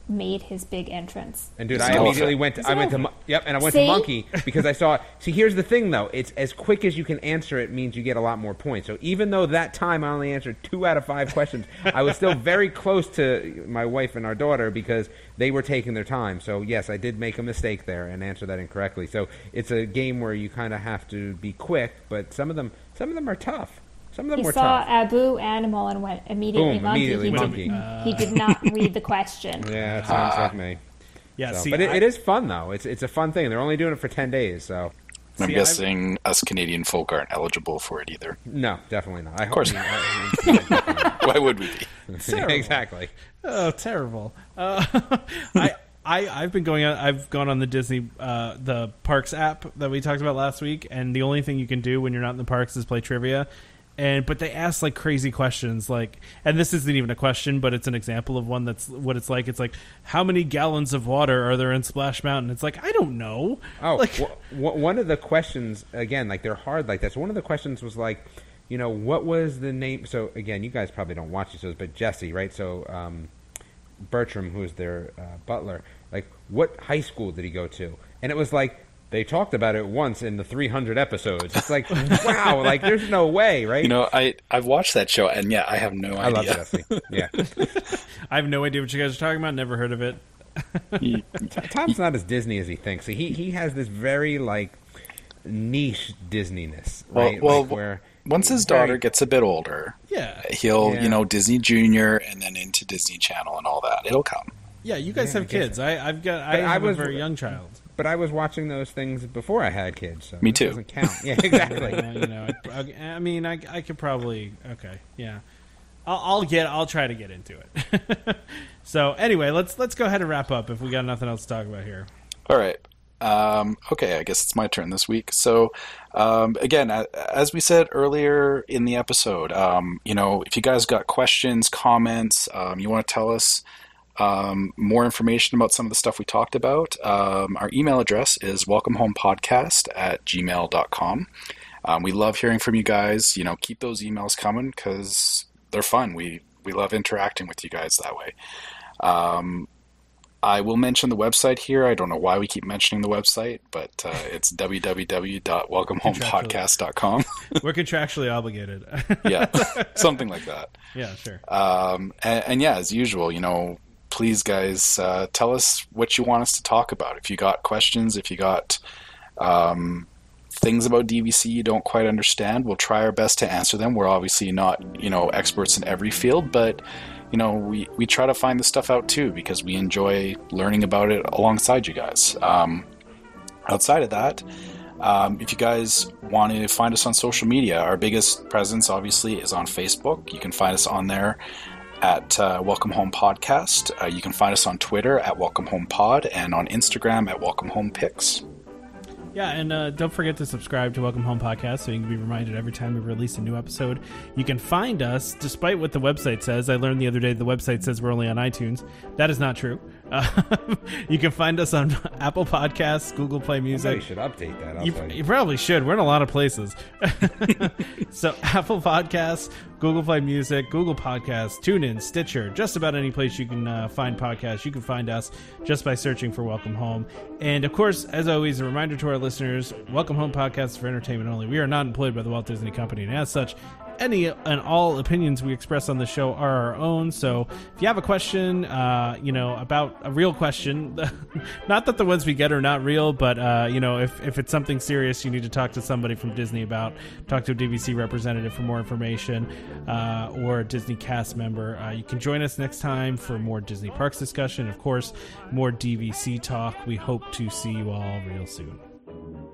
made his big entrance. And dude, I immediately went. To, I went to. Yep, and I went See? to monkey *laughs* because I saw. See, here's the thing though. It's as quick as you can answer it means you get a lot more points. So even though that time I only answered two out of five questions, I was still very close to my wife and our daughter because they were taking their time. So yes, I did make a mistake there and answer that incorrectly. So it's a game where you kind of have to be quick, but some of them, some of them are tough. Some of them He were saw tough. Abu animal and went immediately Boom, monkey. immediately he, monkey. Did, he did not read the *laughs* question. Yeah, that sounds like me. Yeah. So, see, but it, I- it is fun though. It's it's a fun thing. They're only doing it for ten days, so I'm See, guessing us Canadian folk aren't eligible for it either. no, definitely not. I hope course *laughs* *laughs* Why would we be? exactly. Oh, terrible. Uh, I. I, I've been going on. I've gone on the Disney, uh, the Parks app that we talked about last week, and the only thing you can do when you're not in the parks is play trivia. And but they ask like crazy questions, like, and this isn't even a question, but it's an example of one that's what it's like. It's like, how many gallons of water are there in Splash Mountain? It's like I don't know. Oh, like, w- w- one of the questions again, like they're hard like that. So one of the questions was like, you know, what was the name? So again, you guys probably don't watch these shows, but Jessie, right? So um, Bertram, who is their uh, butler, like, what high school did he go to? And it was like they talked about it once in the 300 episodes. It's like, *laughs* wow, like there's no way, right? You know, I I've watched that show, and yeah, I have no I love idea. Jessie. Yeah, *laughs* I have no idea what you guys are talking about. Never heard of it. *laughs* Tom's not as Disney as he thinks. He he has this very like niche Disneyness, well, right? well, like where once his daughter gets a bit older, Yeah, he'll Yeah. you know Disney Junior, and then into Disney Channel and all that. It'll come. yeah. You guys Yeah, have I kids. I, I've got. I But I have was- a very young child. But I was watching those things before I had kids. So Me too. Doesn't count. Yeah, *laughs* exactly. Uh, you know, I, I- I mean, I, I could probably okay, yeah. I'll, I'll get. I'll try to get into it. *laughs* so anyway, let's let's go ahead and wrap up if we got nothing else to talk about here. All right. Um, okay, I guess it's my turn this week. So, um, again, as we said earlier in the episode, um, you know, if you guys got questions, comments, um, you want to tell us um, more information about some of the stuff we talked about, um, our email address is welcomehomepodcast at gmail.com. Um, we love hearing from you guys. You know, keep those emails coming because they're fun. We, we love interacting with you guys that way. Um, I will mention the website here. I don't know why we keep mentioning the website, but uh, it's www.welcomehomepodcast.com. We're contractually obligated. *laughs* yeah, *laughs* something like that. yeah, sure. Um, and, and yeah, as usual, you know, please, guys, uh, tell us what you want us to talk about. If you got questions, if you got um, things about DVC you don't quite understand, we'll try our best to answer them. We're obviously not, you know, experts in every field, but you know, we, we try to find this stuff out too because we enjoy learning about it alongside you guys. Um, outside of that, um, if you guys want to find us on social media, our biggest presence obviously is on Facebook. You can find us on there at uh, Welcome Home Podcast. Uh, you can find us on Twitter at Welcome Home Pod and on Instagram at Welcome Home Pics. Yeah, and uh, don't forget to subscribe to Welcome Home Podcast so you can be reminded every time we release a new episode. You can find us, despite what the website says. I learned the other day the website says we're only on iTunes. That is not true. Uh, *laughs* you can find us on *laughs* Apple Podcasts, Google Play Music. Music. should update that. I'll You, you. you probably should. We're in a lot of places. *laughs* so Apple Podcasts, Google Play Music, Google Podcasts, TuneIn, Stitcher, just about any place you can uh, find podcasts. You can find us just by searching for Welcome Home. And of course, as always, a reminder to our listeners: Welcome Home podcasts for entertainment only. We are not employed by the Walt Disney Company, and as such. Any and all opinions we express on the show are our own. So, if you have a question, uh, you know about a real question, *laughs* not that the ones we get are not real, but uh, you know if if it's something serious, you need to talk to somebody from Disney about. Talk to a DVC representative for more information, uh, or a Disney cast member. Uh, you can join us next time for more Disney parks discussion. Of course, more DVC talk. We hope to see you all real soon.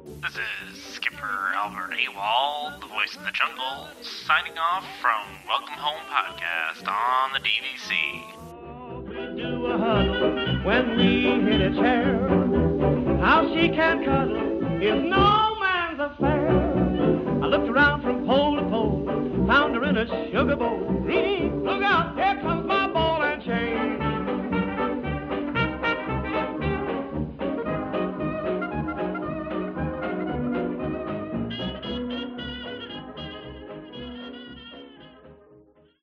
This is Skipper Albert Awol, the voice of the jungle, signing off from Welcome Home Podcast on the DVC. We do a huddle When we hit a chair, how she can cuddle is no man's affair. I looked around from pole to pole, found her in a sugar bowl. Look out, here comes my ball and chain.